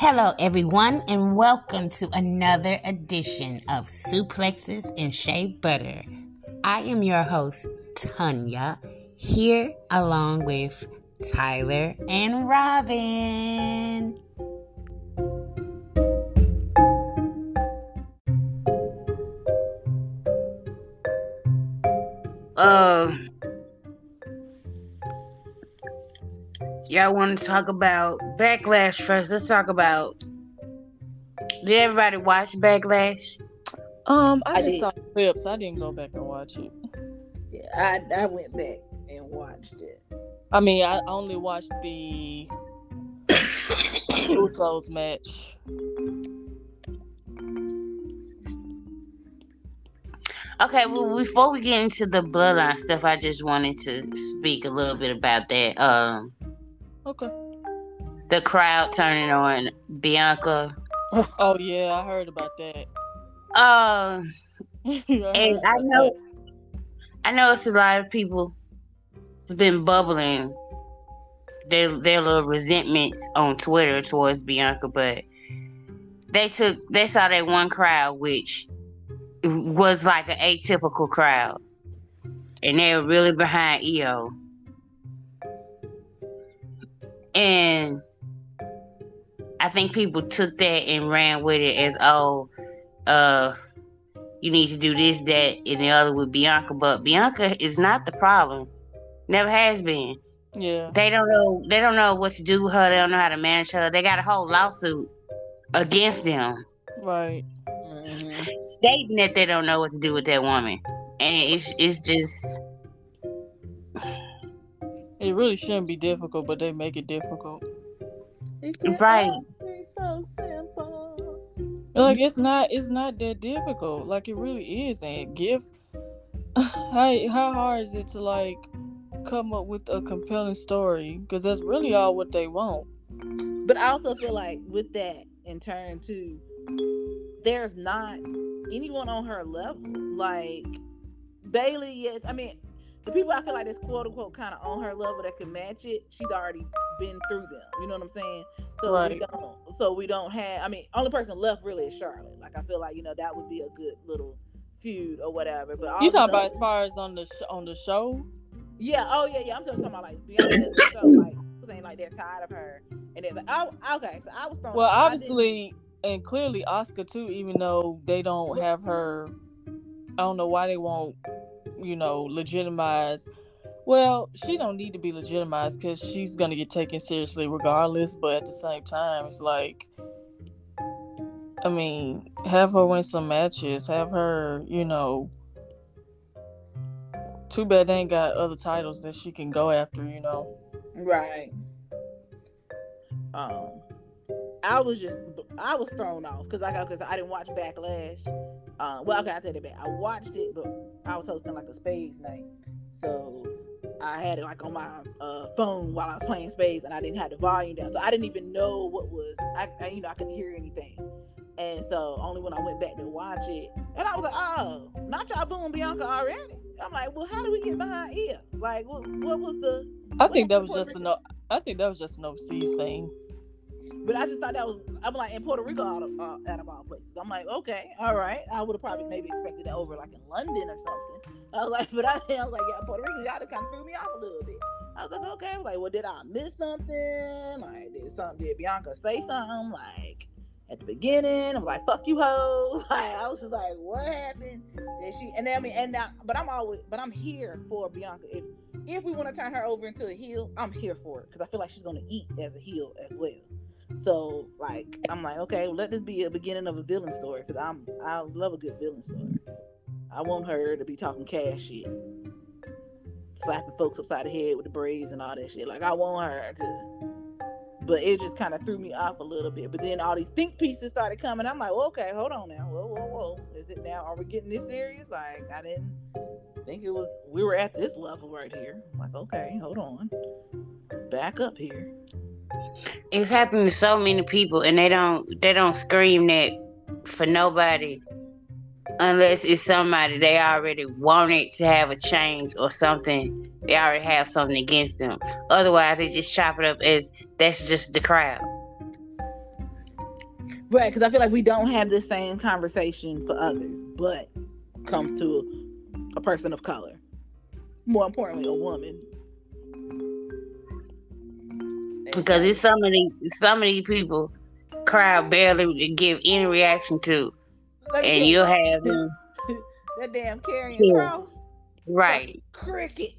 Hello, everyone, and welcome to another edition of Suplexes and Shea Butter. I am your host, Tonya, here along with Tyler and Robyn. Uh, y'all want to talk about backlash first? Let's talk about. Did everybody watch backlash? Um, I, I just did. saw clips. I didn't go back and watch it. Yeah, I I went back and watched it. I mean, I only watched the Usos match. Okay, well, before we get into the bloodline stuff, I just wanted to speak a little bit about that. Um, Okay. the crowd turning on Bianca. Oh yeah, I heard about that. Um, I and I know, I know it's a lot of people. It's been bubbling their their little resentments on Twitter towards Bianca, but they took they saw that one crowd which was like an atypical crowd, and they were really behind Iyo. And I think people took that and ran with it as oh, uh, you need to do this, that, and the other with Bianca. But Bianca is not the problem. Never has been. Yeah. They don't know. They don't know what to do with her. They don't know how to manage her. They got a whole lawsuit against them, Right. Mhm. stating that they don't know what to do with that woman. And it's it's just It really shouldn't be difficult, but they make it difficult. It Right. be so simple. Like it's not. It's not that difficult. Like it really is. And give. How how hard is it to like come up with a compelling story? Because that's really all what they want. But I also feel like with that in turn too, there's not anyone on her level. Like Bayley, yes. I mean, the people I feel like that's quote unquote kind of on her level that can match it, she's already been through them. You know what I'm saying? So we don't. So we don't have. I mean, only person left really is Charlotte. Like I feel like you know that would be a good little feud or whatever. But You talking about as far as on the sh- on the show? Yeah. Oh yeah. Yeah. I'm just talking about like Beyonce a show. Like saying like they're tired of her and they're like, oh, okay. So I was throwing. Well, obviously, and clearly Oscar too. Even though they don't have her, I don't know why they won't, you know, legitimize. Well, she don't need to be legitimized because she's gonna get taken seriously regardless. But at the same time, it's like, I mean, have her win some matches. Have her, you know. Too bad they ain't got other titles that she can go after. You know. Right. Um, I was just I was thrown off because I got because I didn't watch Backlash. Um, well, okay, I take it back. I watched it, but I was hosting like a spades night, so I had it like on my uh, phone while I was playing spades, and I didn't have the volume down, so I didn't even know what was I, I you know I couldn't hear anything. And so only when I went back to watch it, and I was like, oh, not y'all booing Bianca already. I'm like, well, how do we get behind Iyo? Like, what, what was the? I think that was just an. I think that was just an overseas thing. But I just thought that was I'm like in Puerto Rico out of uh, out of all places. I'm like, okay, all right. I would have probably maybe expected that over like in London or something. I was like, but I, I was like, yeah, Puerto Rico, y'all kind of threw me off a little bit. I was like, okay. I was like, well, did I miss something? Like, did something? Did Bianca say something? Like at the beginning, I'm like, fuck you, hoes. Like, I was just like, what happened? Did she? And then I mean, and now, but I'm always, but I'm here for Bianca. If if we want to turn her over into a heel, I'm here for it because I feel like she's gonna eat as a heel as well. So like I'm like, okay, well, let this be a beginning of a villain story because I'm I love a good villain story. I want her to be talking cash shit, slapping folks upside the head with the braids and all that shit. Like I want her to. But it just kind of threw me off a little bit. But then all these think pieces started coming. I'm like, well, okay, hold on now. Whoa, whoa, whoa. Is it now? Are we getting this serious? Like I didn't think it was. We were at this level right here. I'm like, okay, hold on. Let's back up here. It's happened to so many people and they don't they don't scream that for nobody unless it's somebody they already wanted to have a change or something they already have something against them otherwise they just chop it up as that's just the crowd Right, because I feel like we don't have the same conversation for others, but come to a person of color. More importantly, a woman. Because it's so many these some of these people crowd barely give any reaction to, and you'll have them that damn Karrion Yeah. Kross. right. Crickets.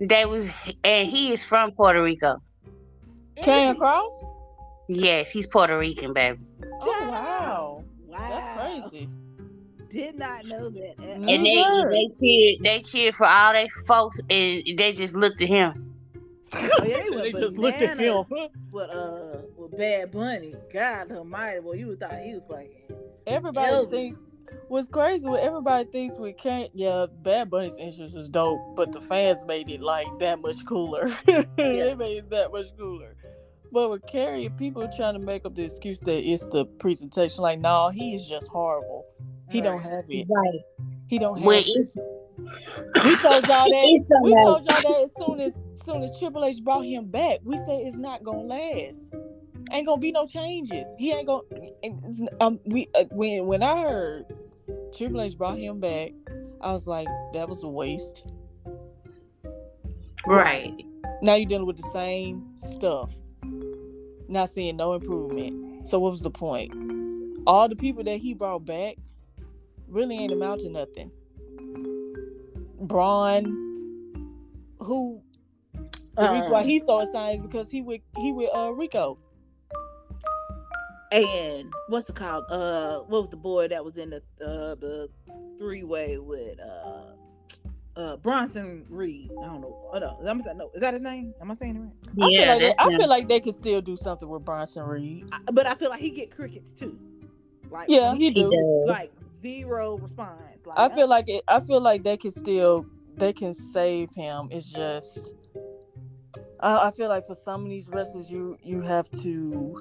That was, and he is from Puerto Rico. Karrion Is it? Kross? Yes, he's Puerto Rican, baby. Oh, oh wow. Wow. That's crazy. Did not know that. And they they cheered they cheered for all their folks, and they just looked at him. Oh, yeah, they, So they just looked at him. bananas With uh, with Bad Bunny, God Almighty, well, you would thought he was like Everybody Elvis. thinks what's crazy. What everybody thinks we can't. Yeah, Bad Bunny's entrance was dope, but the fans made it like that much cooler. they made it that much cooler. But with Carrie, people trying to make up the excuse that it's the presentation. Like, no, he is just horrible. He don't have it. Right. He don't have When it. it's, We told y'all that. It's We told y'all that as soon as soon as Triple H brought him back, we said it's not gonna last. Ain't gonna be no changes. He ain't gonna. Um, we uh, when when I heard Triple H brought him back, I was like, that was a waste. right. Now you're dealing with the same stuff. Not seeing no improvement. So what was the point? All the people that he brought back really ain't amount to nothing. Braun, who the reason why Um, he so excited is because he with he with uh Rico. and what's it called? Uh, what was the boy that was in the uh the three way with uh uh Bronson Reed? I don't know. Oh no, I'm I, no, is that his name? Am I saying it right? I feel Yeah, like they, that's I feel like they could still do something with Bronson Reed. I, but I feel like he get crickets too. Like Yeah, he He do. does. like zero response. Like I feel like it, I feel like they can still they can save him. It's just I, I feel like for some of these wrestlers you you have to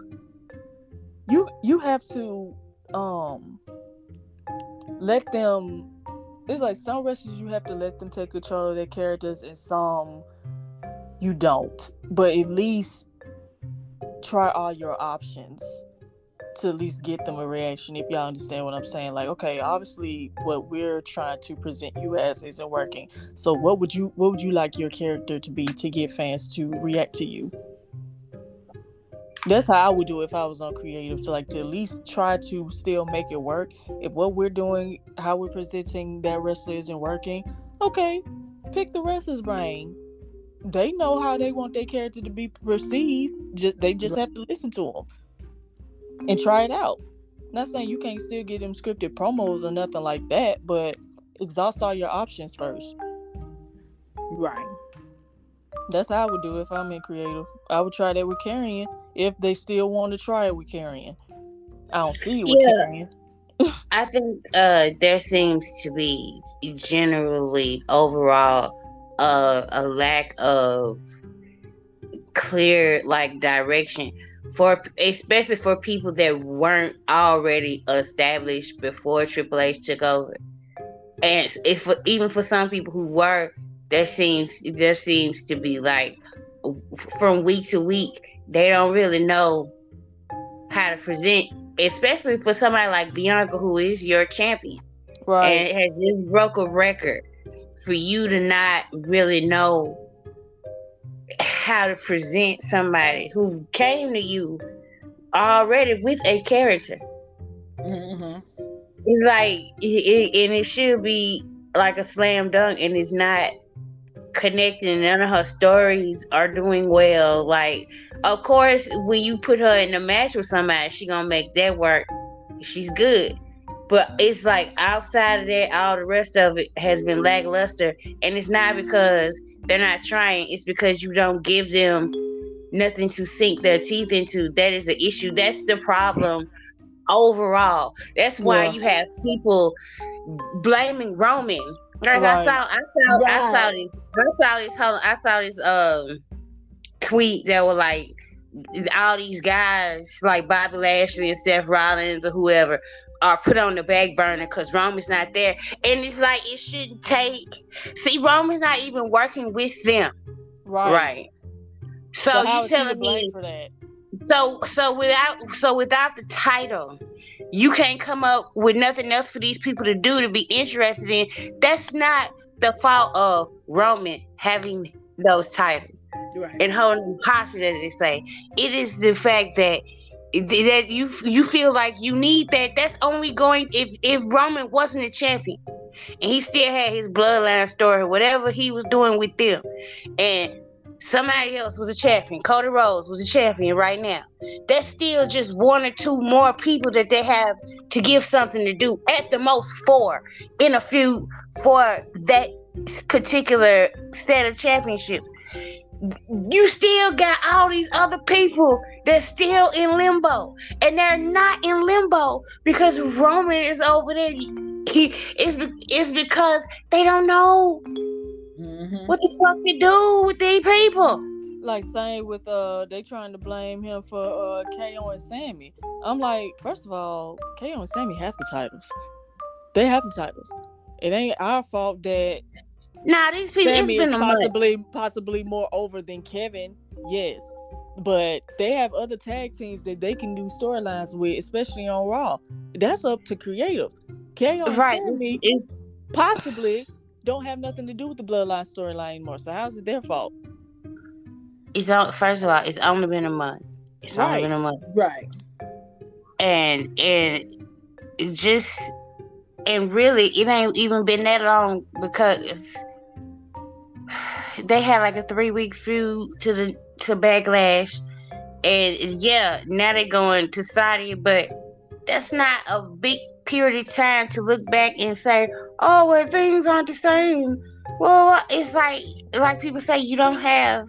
you you have to um let them it's like some wrestlers you have to let them take control of their characters and some you don't. But at least try all your options to at least get them a reaction if y'all understand what I'm saying. Like, okay, obviously what we're trying to present you as isn't working. So what would you what would you like your character to be to get fans to react to you? That's how I would do it if I was on creative to like to at least try to still make it work. If what we're doing, how we're presenting that wrestler isn't working, okay, pick the wrestler's brain. They know how they want their character to be perceived. Just they just have to listen to them and try it out. Not saying you can't still get them scripted promos or nothing like that, but exhaust all your options first. right. That's how I would do it if I'm in creative. I would try that with Karrion if they still want to try it with Karrion. I don't see it with Yeah. Karrion. I think uh, there seems to be generally overall uh, a lack of clear like direction for especially for people that weren't already established before Triple H took over. And if even for some people who were, there seems there seems to be like from week to week they don't really know how to present especially for somebody like Bianca, who is your champion Right. and has just broke a record, for you to not really know how to present somebody who came to you already with a character. Mm-hmm. It's like, it, and it should be like a slam dunk, and it's not connecting. None of her stories are doing well. Like, of course, when you put her in a match with somebody, she gonna make that work. She's good. But it's like outside of that, all the rest of it has been lackluster. And it's not because they're not trying, it's because you don't give them nothing to sink their teeth into. That is the issue. That's the problem overall. That's why Yeah. you have people blaming Roman. Like I saw, I saw, I saw Right. this, I saw this, hold on, I saw this um tweet that were like all these guys like Bobby Lashley and Seth Rollins or whoever are put on the back burner because Roman's not there. And it's like it shouldn't take see Roman's not even working with them. right. Right. So, how you is telling me for that? So so without so without the title, you can't come up with nothing else for these people to do to be interested in. That's not the fault of Roman having those titles Right. and holding them hostage, as they say. It is the fact that that you you feel like you need that. That's only going if if Roman wasn't a champion and he still had his bloodline story, whatever he was doing with them, and somebody else was a champion. Cody Rhodes was a champion right now. That's still just one or two more people that they have to give something to do. At the most, four in a few for that particular set of championships. You still got all these other people that's still in limbo, and they're not in limbo because Roman is over there. He it's it's because they don't know Mhm. what the fuck to do with these people. Like same with uh they trying to blame him for uh KO and Sami. I'm like, first of all, KO and Sami have the titles. They have the titles. It ain't our fault that Nah, these people. Sami it's is been a month. possibly possibly more over than Kevin. Yes. But they have other tag teams that they can do storylines with, especially on Raw. That's up to creative. KO Right. Sami it's possibly don't have nothing to do with the bloodline storyline anymore. So how's it their fault? it's on, first of all, it's only been a month. It's Right. only been a month. Right. and and just and really it ain't even been that long because they had like a three week feud to the to backlash and yeah now they're going to saudi but that's not a big period of time to look back and say oh well things aren't the same well it's like like people say you don't have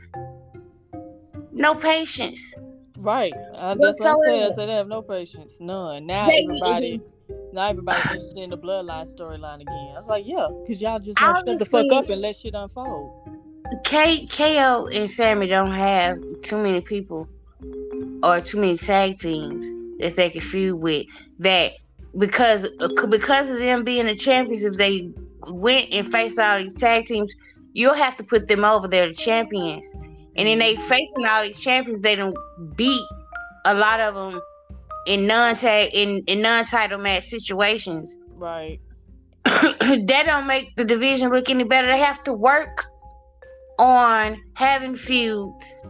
no patience Right. Uh, that's what I said. I said they have no patience. None. Now They- everybody now everybody's interested in the bloodline storyline again. I was like, yeah, because y'all just won't shut the fuck up and let shit unfold. K KO and Sami don't have too many people or too many tag teams that they can feud with. That because because of them being the champions, if they went and faced all these tag teams, you'll have to put them over there, the champions. And then they facing all these champions, they don't beat a lot of them in non tag in, in non title match situations. Right. that don't make the division look any better. They have to work on having feuds.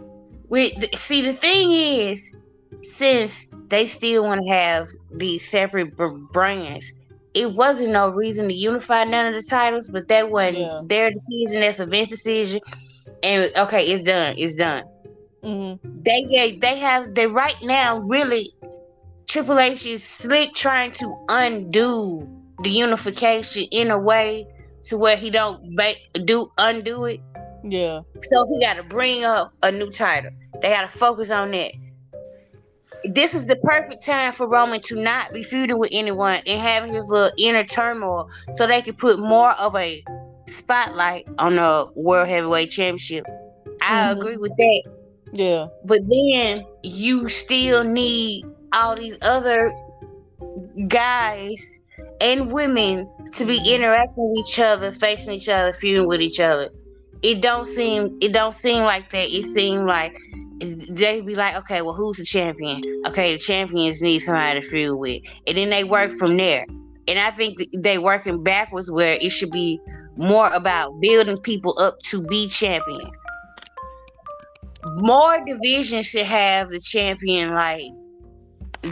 With see, the thing is, since they still want to have these separate br- brands, it wasn't no reason to unify none of the titles. But that wasn't Yeah. their decision. That's a Vince decision. And okay, it's done. It's done hmm they they have they right now really Triple H is slick trying to undo the unification in a way to where he don't make do undo it. Yeah. So he got to bring up a new title. They got to focus on that. This is the perfect time for Roman to not be feuding with anyone and having his little inner turmoil, so they can put more of a spotlight on the World Heavyweight Championship. I Mhm. agree with that. Yeah. But then you still need all these other guys and women to be interacting with each other, facing each other, feuding with each other. It don't seem it don't seem like that. It seemed like they be like, okay, well, who's the champion? Okay, the champions need somebody to feud with, and then they work from there. And I think they working backwards where it should be more about building people up to be champions more divisions should have the champion like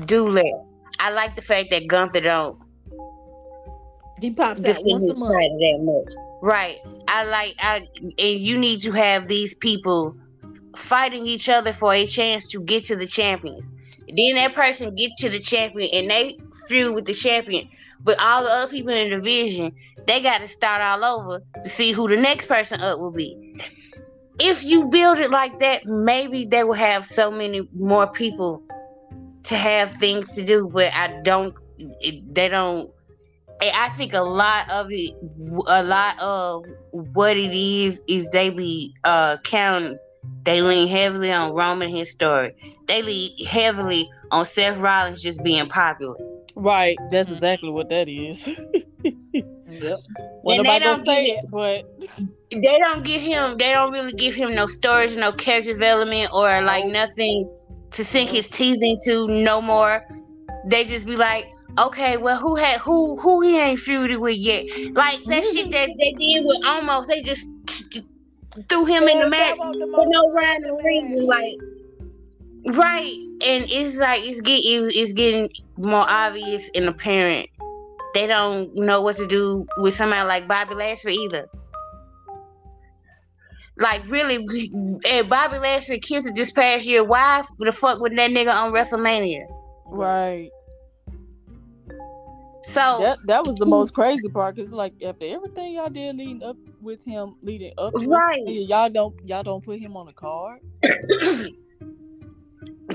do less. I like the fact that Gunther don't He pops out once a month. that much. Right. I like I and you need to have these people fighting each other for a chance to get to the champions. Then that person get to the champion and they feud with the champion. But all the other people in the division, they got to start all over to see who the next person up will be. If you build it like that, maybe they will have so many more people to have things to do. But I don't. They don't. I I think a lot of it, a lot of what it is, is they be uh counting. They lean heavily on Roman his story. They lean heavily on Seth Rollins just being popular. Right. That's exactly what that is. Yep. well, And they nobody gonna don't say it, but They don't give him. They don't really give him no stories, no character development, or like nothing to sink his teeth into no more. They just be like, okay, well, who had who who he ain't feuded with yet? Like that shit that they did with Omos, they just threw him in the match for no rhyme or reason. Like, right, and it's like it's getting it's getting more obvious and apparent. They don't know what to do with somebody like Bobby Lashley either. Like really, and Bobby Lashley kissed it this past year. Why the fuck with that nigga on WrestleMania? Right. So that that was the most crazy part because like after everything y'all did leading up with him, leading up right, y'all don't y'all don't put him on the card.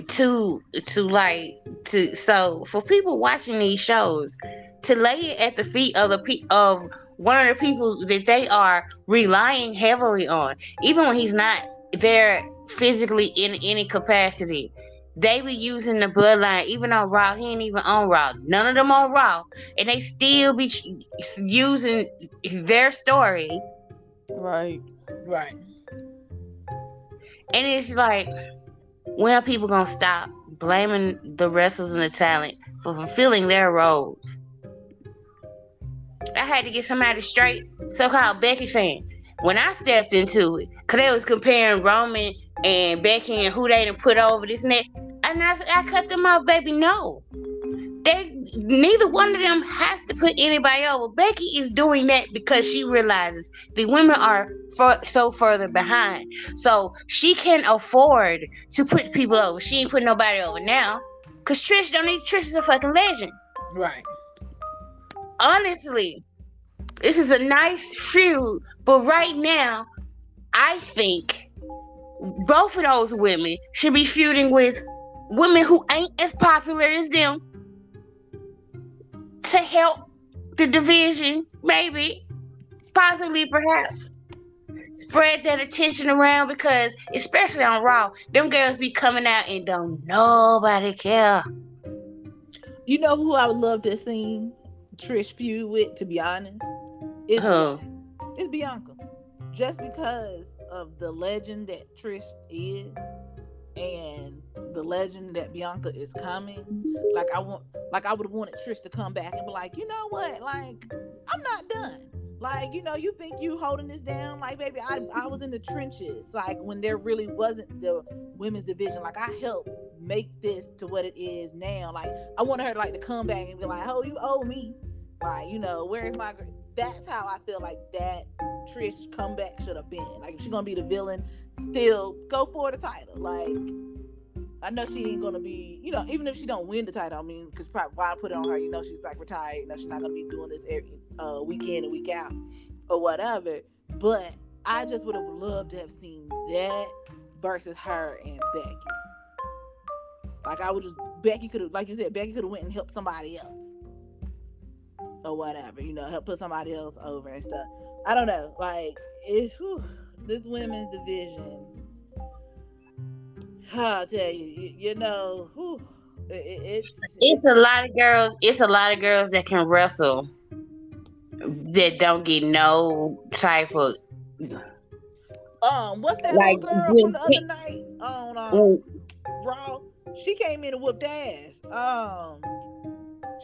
to to like to so for people watching these shows to lay it at the feet of the pe- of one of the people that they are relying heavily on, even when he's not there physically in any capacity. They be using the bloodline, even on Raw. He ain't even on Raw. None of them on Raw, and they still be using their story. Right. Right. And it's like, when are people gonna stop blaming the wrestlers and the talent for fulfilling their roles? I had to get somebody straight, so-called Becky fan. When I stepped into it, cause they was comparing Roman and Becky and who they done put over this and that, and I, I cut them off, baby. No, they neither one of them has to put anybody over. Becky is doing that because she realizes the women are for, so further behind, so she can afford to put people over. She ain't putting nobody over now, cause Trish don't need Trish is a fucking legend. Right. Honestly, this is a nice feud, but right now, I think both of those women should be feuding with women who ain't as popular as them to help the division, maybe, possibly, perhaps. Spread that attention around because, especially on Raw, them girls be coming out and don't nobody care. You know who I would love to see Trish feud with, to be honest? It's, it's Bianca. Just because of the legend that Trish is and the legend that Bianca is coming. Like I want like I would have wanted Trish to come back and be like, you know what? Like, I'm not done. Like, you know, you think you holding this down? Like, baby, I I was in the trenches, like when there really wasn't the women's division. Like I helped make this to what it is now. Like I wanted her like to come back and be like, oh, you owe me. Like, you know, where's my gr-" that's how I feel like that Trish comeback should have been. Like if she's gonna be the villain, still go for the title. Like I know she ain't gonna be, you know, even if she don't win the title. I mean, because probably why I put it on her? You know, she's like retired. You know, she's not gonna be doing this every uh, week in and week out or whatever. But I just would have loved to have seen that versus her and Becky. Like I would just Becky could have, like you said, Becky could have went and helped somebody else or whatever. You know, help put somebody else over and stuff. I don't know. Like it's whew, this women's division. I'll tell you, you, know, whew, it, it- it's it's a lot of girls. It's a lot of girls that can wrestle that don't get no type of. um, what's that like, little girl from the Ti- other night on um, Mm, Raw? She came in and whooped ass. Um,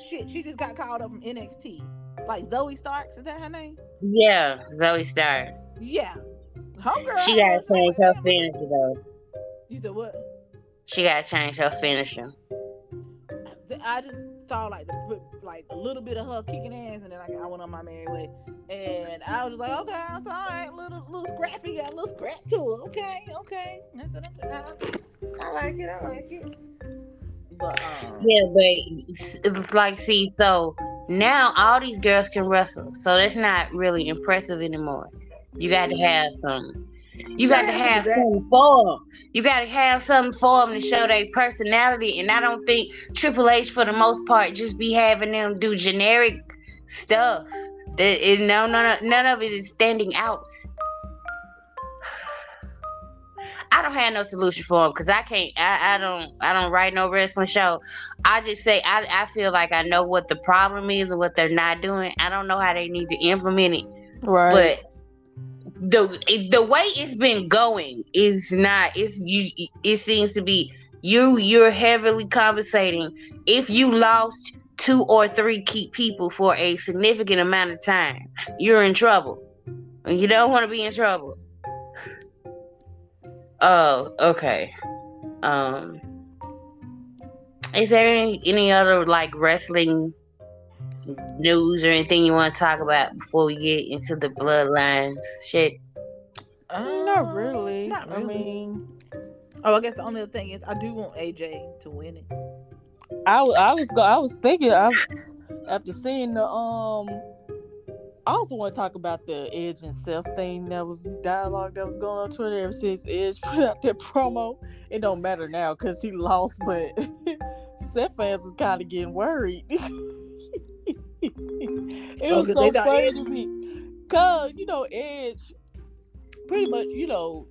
shit, she just got called up from NXT. Like Zoey Starks, is that her name? Yeah, Zoey Stark. Yeah, homegirl. She gotta change her finisher though. You said what? She gotta change her finisher. I just saw like the like a little bit of her kicking ass, and then I, I went on my merry way. And I was just like, okay, I was all right, little little scrappy, got a little scrap to her. Okay, okay. I said, I, I like it, I like it. But um, Yeah, but it's like, see, so now all these girls can wrestle, so that's not really impressive anymore. You got to have some. You got to have something for them. You got to have something for them to show their personality. And I don't think Triple H, for the most part, just be having them do generic stuff. That it, no, no, no, none of it is standing out. I don't have no solution for them because I can't. I, I don't. I don't write no wrestling show. I just say I. I feel like I know what the problem is and what they're not doing. I don't know how they need to implement it, Right. but the the way it's been going is not. It's you. It seems to be you you're heavily compensating if you lost two or three key people for a significant amount of time you're in trouble you don't want to be in trouble oh okay um is there any any other like wrestling news or anything you want to talk about before we get into the bloodlines shit Not Um, really. Not I really. mean, oh, I guess the only other thing is I do want AJ to win it. I, I was go. I was thinking. I after seeing the um. I also want to talk about the Edge and Seth thing that was dialogue that was going on Twitter ever since Edge put out that promo. It don't matter now because he lost, but Seth fans was kind of getting worried. it Oh, was so funny. to me, cause you know Edge, pretty much you know,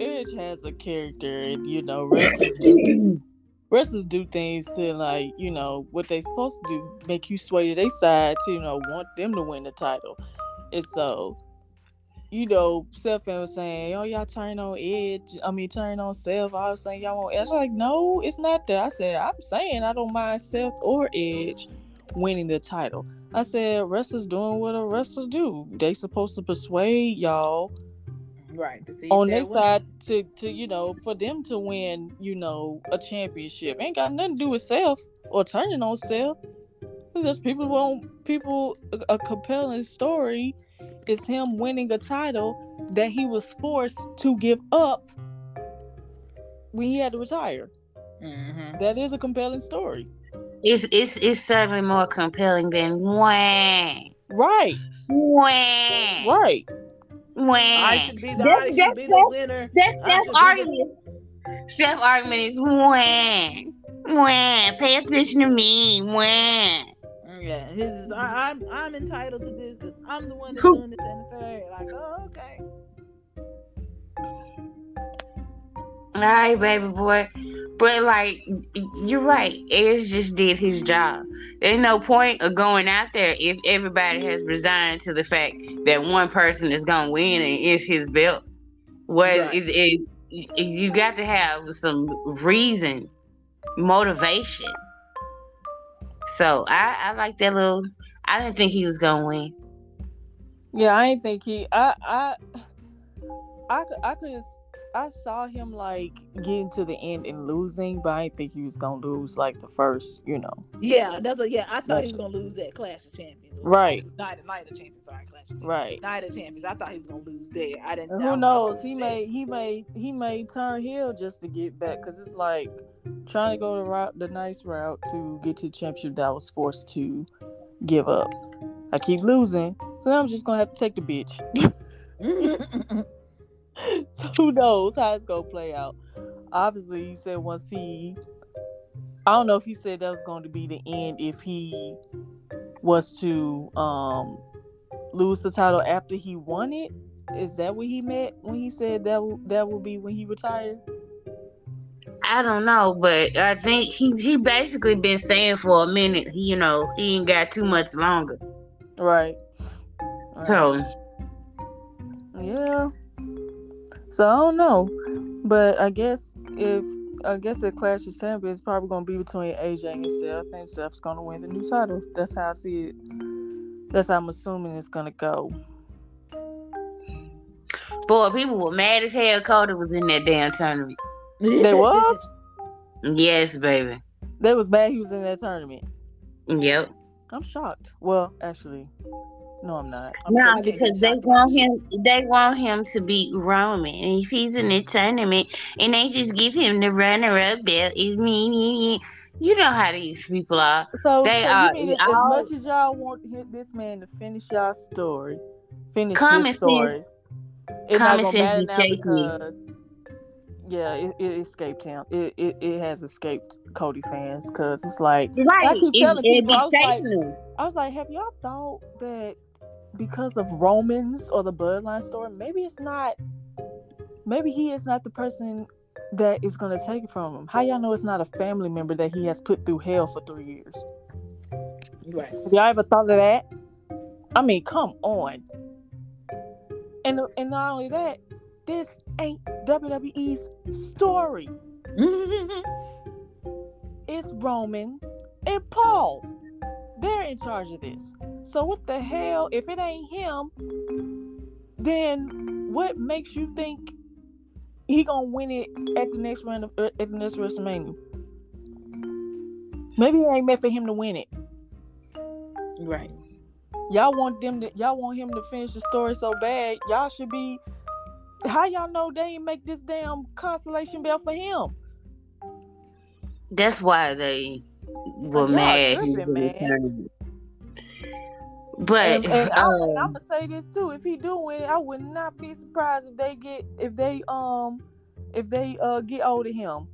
Edge has a character, and you know wrestlers do wrestlers do things to like you know what they supposed to do make you sway to their side to you know want them to win the title. And so you know Seth was saying oh y'all turn on edge i mean turn on Seth i was saying y'all want edge. I'm like no it's not that. I said i'm saying i don't mind Seth or edge winning the title. I said wrestlers doing what a wrestler do. They supposed to persuade y'all Right. To see on their side to to you know for them to win you know a championship. Ain't got nothing to do with Seth or turning on Seth. Because people want people a, a compelling story is him winning a title that he was forced to give up when he had to retire. Mhm. that is a compelling story it's it's it's certainly more compelling than wah right wah right wah I should be the That's- I should that's- be the winner. That's I self should be the- argument. Seth argument is when. When. Pay attention to me. When. Yeah, his is I, I'm I'm entitled to this because I'm the one that's doing this and the third. Like, oh, okay. All right, baby boy. But like, you're right. Edge just did his job. There's no point of going out there if everybody has resigned to the fact that one person is gonna win and it's his belt. Well, Right. it, it, you got to have some reason, motivation. So I, I like that little. I didn't think he was gonna win. Yeah, I ain't think he. I I I could I could I saw him like getting to the end and losing, but I didn't think he was gonna lose like the first, you know. Yeah, that's what. Yeah, I thought That's- he was gonna lose that Clash of Champions. Right. Night, Night of Champions. Sorry, Clash. Of Champions. Right. Night of Champions. I thought he was gonna lose there. I didn't. And I who was knows? He may he may he may turn heel just to get back because it's like trying to go the route the nice route to get to the championship that I was forced to give up. I keep losing, so I'm just gonna have to take the bitch. so who knows how it's gonna play out? Obviously, he said once he, I don't know if he said that was going to be the end if he was to um lose the title after he won it. Is that what he meant when he said that will, that will be when he retired? I don't know, but I think he he basically been saying for a minute. He, you know, he ain't got too much longer. Right. Right. So Yeah. So I don't know, but I guess if I guess the Clash of Champions is probably gonna be between AJ and Seth, and Seth's gonna win the new title. That's how I see it. That's how I'm assuming it's gonna go. boy, people were mad as hell. Cody was in that damn tournament. They was. Yes, baby. They was mad he was in that tournament. Yep. I'm shocked. Well, actually, no, I'm not. I'm No, because they want him. They want him to beat Roman. And if he's in the tournament, and they just give him the runner-up belt, is me, me, me. You know how these people are. So, They so are mean as much as y'all want this man to finish y'all story, finish Common his story, it's common not sense now escaped me. yeah, it, it escaped him. It, it it has escaped Cody fans because it's like Right. I keep telling it people, I was like- I was like, have y'all thought that because of Romans or the bloodline story, maybe it's not, maybe he is not the person that is going to take it from him. How y'all know it's not a family member that he has put through hell for three years? Right. Have y'all ever thought of that? I mean, come on. And and not only that, this ain't WWE's story. It's Roman and Paul's. They're in charge of this. So what the hell? If it ain't him, then what makes you think he gonna win it at the next round of uh, at the next WrestleMania? Maybe it ain't meant for him to win it. right. Y'all want them to y'all want him to finish the story so bad. Y'all should be how y'all know they ain't make this damn constellation belt for him? That's why they were Y'all mad. man. But And, and I, um, am gonna say this too. If he do win, I would not be surprised if they get if they um if they uh get hold of him.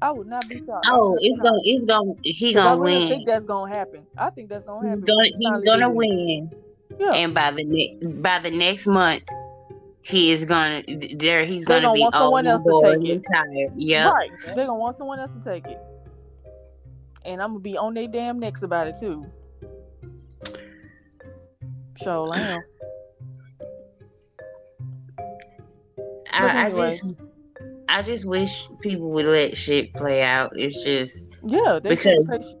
I would not be sorry. oh, it's gonna, it's gonna, he 'Cause I gonna really win. I think that's gonna happen. I think that's gonna He's happen. gonna, he's gonna win. Yeah. and by the ne- by the next month, he is gonna there. He's They gonna, gonna be want someone else to take it. retired. Yep. Right. They're gonna want someone else to take it. And I'm gonna be on their damn necks about it too. So Sure am. I, I anyway. just I just wish people would let shit play out. It's just Yeah, they Because-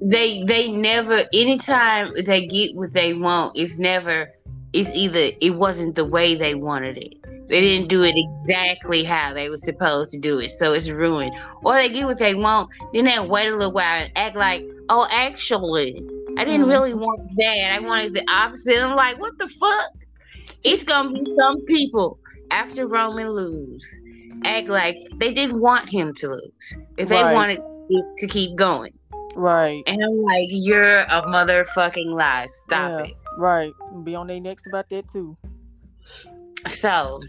they they never anytime they get what they want, it's never it's either it wasn't the way they wanted it. They didn't do it exactly how they were supposed to do it, so it's ruined. Or they get what they want, then they wait a little while and act like, oh, actually, I didn't Mhm. really want that. I wanted the opposite. I'm like, what the fuck? It's gonna be some people after Roman lose act like they didn't want him to lose. If they Right. wanted it to keep going. Right. And I'm like, you're a motherfucking lie. Stop Yeah. it. Right. Be on their necks about that too. So,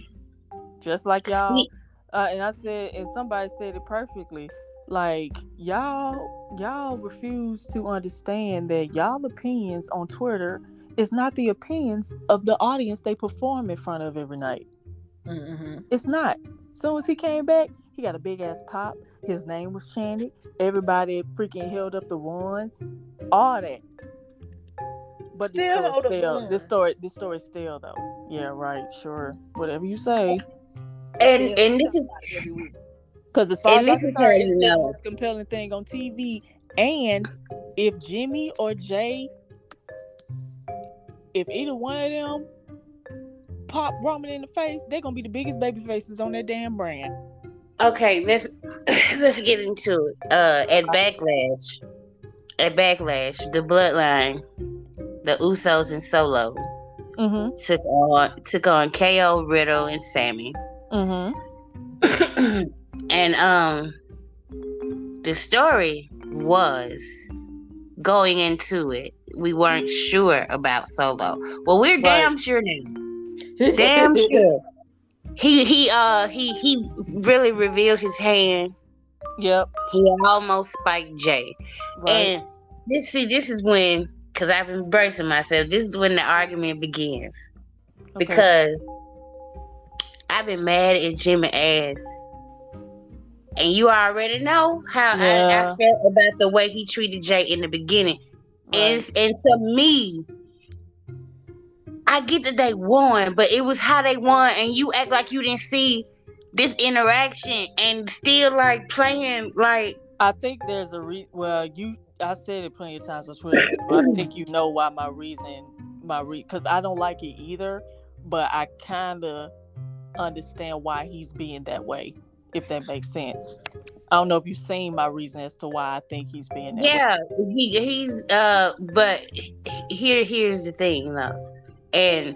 Just like y'all uh, and I said, and somebody said it perfectly. Like y'all, y'all refuse to understand that y'all opinions on Twitter is not the opinions of the audience they perform in front of every night. Mm-hmm. It's not. Soon as he came back, he got a big ass pop. His name was chanted. Everybody freaking held up the ones. All that. But this Still story, up the still, this story, this story, still though. Yeah, right, sure, whatever you say. And and this is. Because as far as I'm is concerned, it's you the most compelling thing on TV. And if Jimmy or Jay, if either one of them pop Roman in the face, they're gonna be the biggest baby faces on that damn brand. okay. Let's let's get into it. Uh, at Backlash, at Backlash, the Bloodline, the Usos and Solo Mm-hmm. took on took on KO, Riddle, and Sami. Mm-hmm. and um, the story was going into it. We weren't sure about Solo. Well, we're Right. damn sure now. damn sure. He he uh he he really revealed his hand. Yep. He almost spiked Jay. Right. And this see this is when because I've been bracing myself. This is when the argument begins Okay. because I've been mad at Jimmy ass. And you already know how I, Yeah. I felt about the way he treated Jay in the beginning. And Right. and to me, I get that they won, but it was how they won, and you act like you didn't see this interaction and still like playing like I think there's a re. Well, you. I said it plenty of times on Twitter. I think you know why my reason, my re, because I don't like it either. But I kind of understand why he's being that way, if that makes sense. I don't know if you've seen my reason as to why I think he's being that way. yeah he he's uh but here here's the thing though and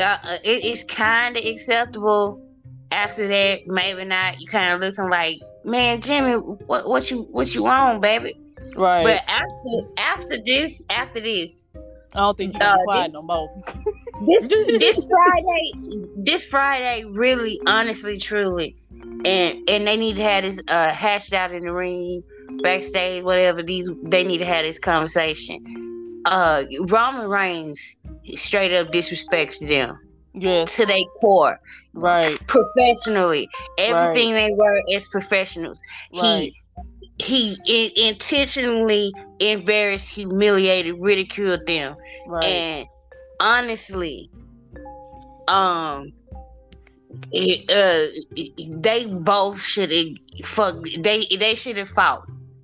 uh, uh, it, it's kind of acceptable after that maybe not you kind of looking like man jimmy what what you what you on baby Right. but after after this after this I don't think he's uh, gonna quiet this- no more. this this friday this friday really honestly truly and and they need to have this uh hashed out in the ring backstage whatever these they need to have this conversation uh roman reigns straight up disrespected them yes. to their core Right. professionally everything they were as professionals Right. he he in- intentionally embarrassed humiliated ridiculed them Right. and honestly, um, it, uh, they both should have fuck. They they should have fought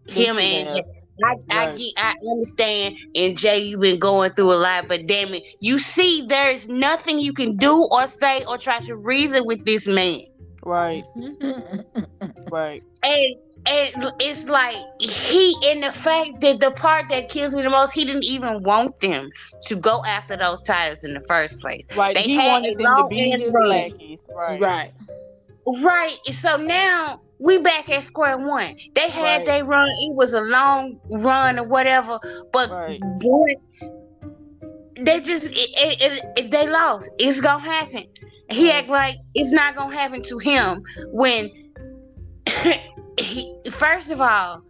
him They and should Jay. I, I get, I understand, and Jay, you've been going through a lot, but damn it, you see, there is nothing you can do or say or try to reason with this man, Right, right. and and it's like he, and the fact that the part that kills me the most, he didn't even want them to go after those titles in the first place. Right. They he wanted them to be his lackeys. Right. right. Right. So now we back at square one. They had Right. they run. It was a long run or whatever, but Right. boy, they just it, it, it- they lost. It's gonna happen. He act like it's not gonna happen to him when. He, first of all,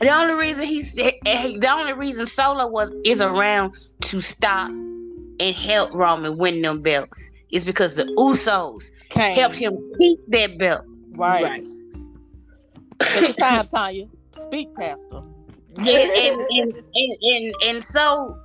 the only reason he's the only reason Solo was is around to stop and help Roman win them belts is because the Usos Came. helped him keep that belt. Right. Right. Take your time, Tonya. Speak, Pastor. And and and, and, and, and so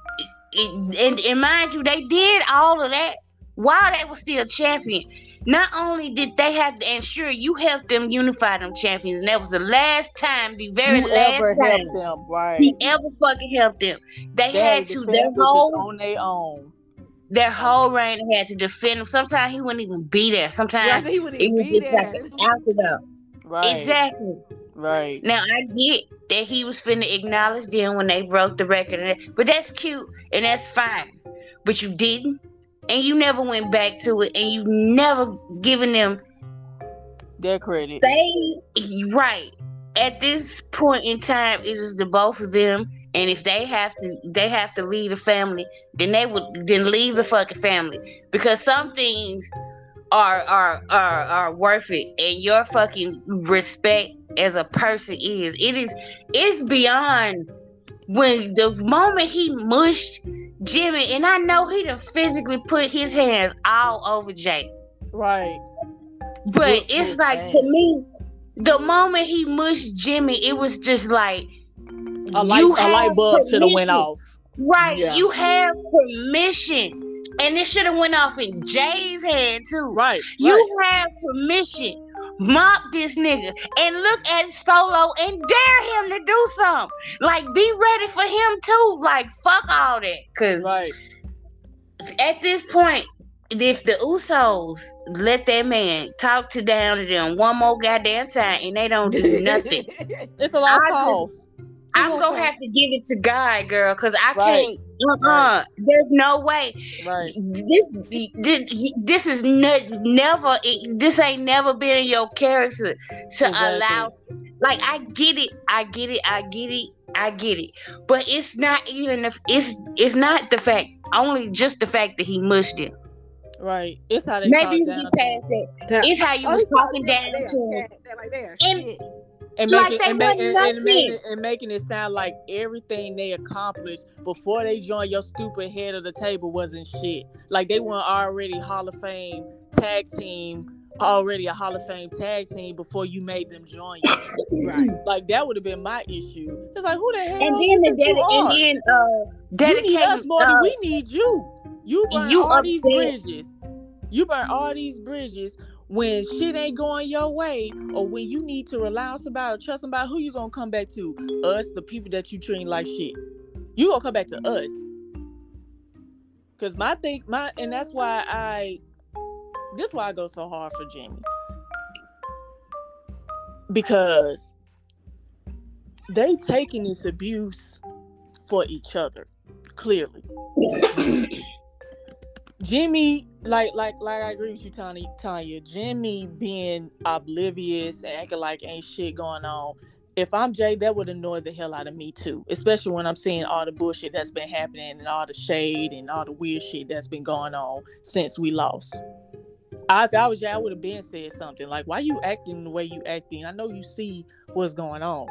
and, and, and mind you, they did all of that while they were still champion. Not only did they have to ensure you helped them unify them champions, and that was the last time, the very you last ever time them, right? he ever fucking helped them. They, They had to their whole on their own. their whole reign had to defend him. Sometimes he wouldn't even be there. Yeah, Sometimes so he wouldn't even be just there. like afterthought. Right. Exactly. Right. Now I get that he was finna acknowledge them when they broke the record, but that's cute and that's fine. But you didn't, and you never went back to it, and you never given them Their credit. they right at this point in time. It is the both of them, and if they have to, they have to leave the family. Then they would then leave the fucking family because some things are are are are worth it, and your fucking respect as a person is. It is it's beyond when the moment he mushed Jimmy, and I know he done physically put his hands all over Jay. Right. But Look, it's like man. to me, the moment he mushed Jimmy, it was just like A light, you a light bulb should have went off. Right, Yeah. you have permission, and it should have went off in Jay's head too. Right. You right. have permission. Mop this nigga and look at Solo and dare him to do something. Like, be ready for him too. Like, fuck all that. Cause Right. at this point, if the Usos let that man talk to down to them one more goddamn time and they don't do nothing, It's a lost I cause. I'm gonna have to give it to God, girl, because I Right. can't. Uh-uh. There's no way. Right. This, this, this is ne- never. It, this ain't never been in your character to Exactly. allow. Like I get it, I get it, I get it, I get it. But it's not even. If, it's it's not the fact. Only just the fact that he mushed him. Right. It's how they Maybe talk we down can to pass him. that. It's how you was he talking there, down there, to him. there, there, like there. And- Shit. And Like making they and, make, and, and, making, and making it sound like everything they accomplished before they joined your stupid head of the table wasn't shit. Like they weren't already Hall of Fame tag team, already a Hall of Fame tag team before you made them join you. Right. Like that would have been my issue. It's like who the hell? And then the dedi- and then uh you need us more uh, than we need you. You burn you all these bridges. You burn all these bridges when shit ain't going your way, or when you need to rely on somebody or trust somebody. Who you gonna come back to? Us, the people that you treat like shit. You gonna come back to us. Cause my thing, my and that's why I. This why I go so hard for Jimmy. Because they taking this abuse for each other, clearly. Jimmy, like, like, like, I agree with you, Tonya. Tonya, Jimmy being oblivious and acting like ain't shit going on. If I'm Jay, that would annoy the hell out of me too, especially when I'm seeing all the bullshit that's been happening and all the shade and all the weird shit that's been going on since we lost. I, if I was Jay, I would have been said something like, "Why you acting the way you acting? I know you see what's going on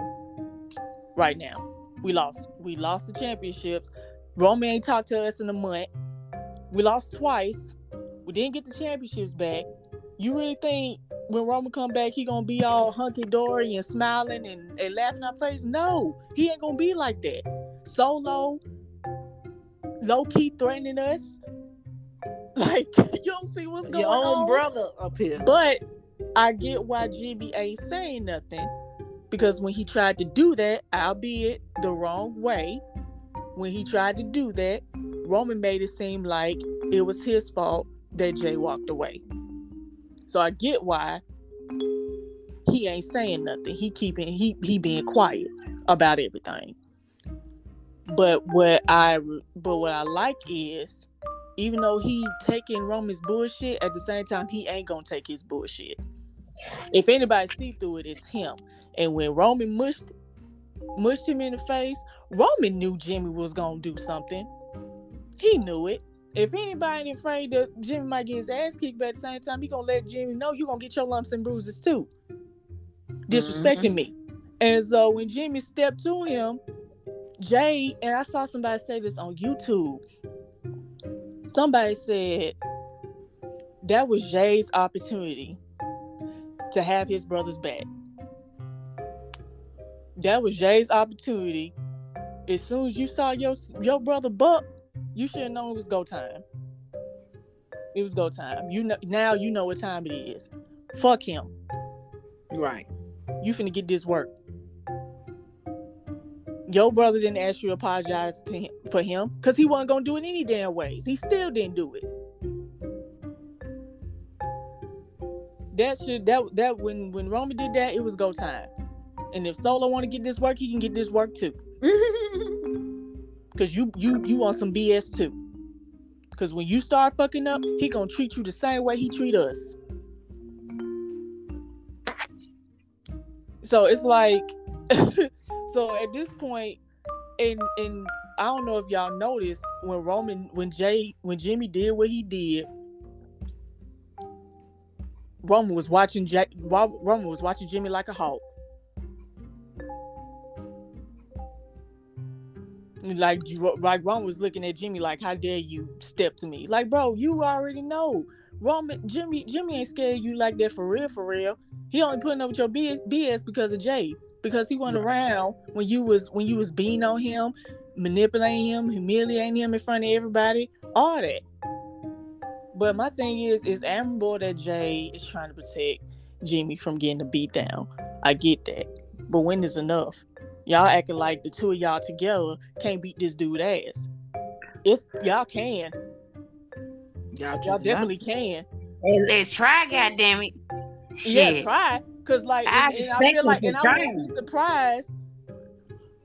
right now. We lost. We lost the championships. Roman talked to us in a month. We lost twice. We didn't get the championships back. You really think when Roman come back, he gonna be all hunky dory and smiling and, and laughing our face? No, he ain't gonna be like that. Solo, low key threatening us. Like you don't see what's going on. Your own on. brother up here. But I get why Jimmy ain't saying nothing because when he tried to do that, albeit the wrong way, when he tried to do that, Roman made it seem like it was his fault that Jay walked away. So I get why he ain't saying nothing. He keeping he he being quiet about everything. But what I but what I like is even though he taking Roman's bullshit, at the same time he ain't gonna take his bullshit. If anybody see through it, it's him. And when Roman mushed mushed him in the face, Roman knew Jimmy was gonna do something. He knew it. If anybody afraid that Jimmy might get his ass kicked, but at the same time, he gonna let Jimmy know you gonna get your lumps and bruises too. Disrespecting mm-hmm. me. And so when Jimmy stepped to him, Jay, and I saw somebody say this on YouTube. Somebody said that was Jay's opportunity to have his brother's back. That was Jay's opportunity. As soon as you saw your your brother buck, you should have known it was go time. It was go time. You know now you know what time it is. Fuck him. Right. You finna get this work. Your brother didn't ask you to apologize to him for him because he wasn't gonna do it any damn ways. He still didn't do it. That should that that when when Roman did that, it was go time. And if Solo want to get this work, he can get this work too. Cause you you you on some BS too. Cause when you start fucking up, he gonna treat you the same way he treat us. So it's like, so at this point, and and I don't know if y'all noticed when Roman, when Jay, when Jimmy did what he did, Roman was watching Jack. Roman was watching Jimmy like a hawk. Like like Roman was looking at Jimmy like, "How dare you step to me?" Like, bro, you already know. Roman, Jimmy, Jimmy ain't scared of you like that for real, for real. He only putting up with your BS because of Jay, because he went around when you was when you was being on him, manipulating him, humiliating him in front of everybody, all that. But my thing is, is admirable that Jay is trying to protect Jimmy from getting a beat down. I get that, but when is enough? Y'all acting like the two of y'all together can't beat this dude ass. It's y'all can. Y'all, y'all definitely can. Let's try, goddammit. Yeah, try. Cause like, I, and, and I feel like, and I wouldn't be surprised.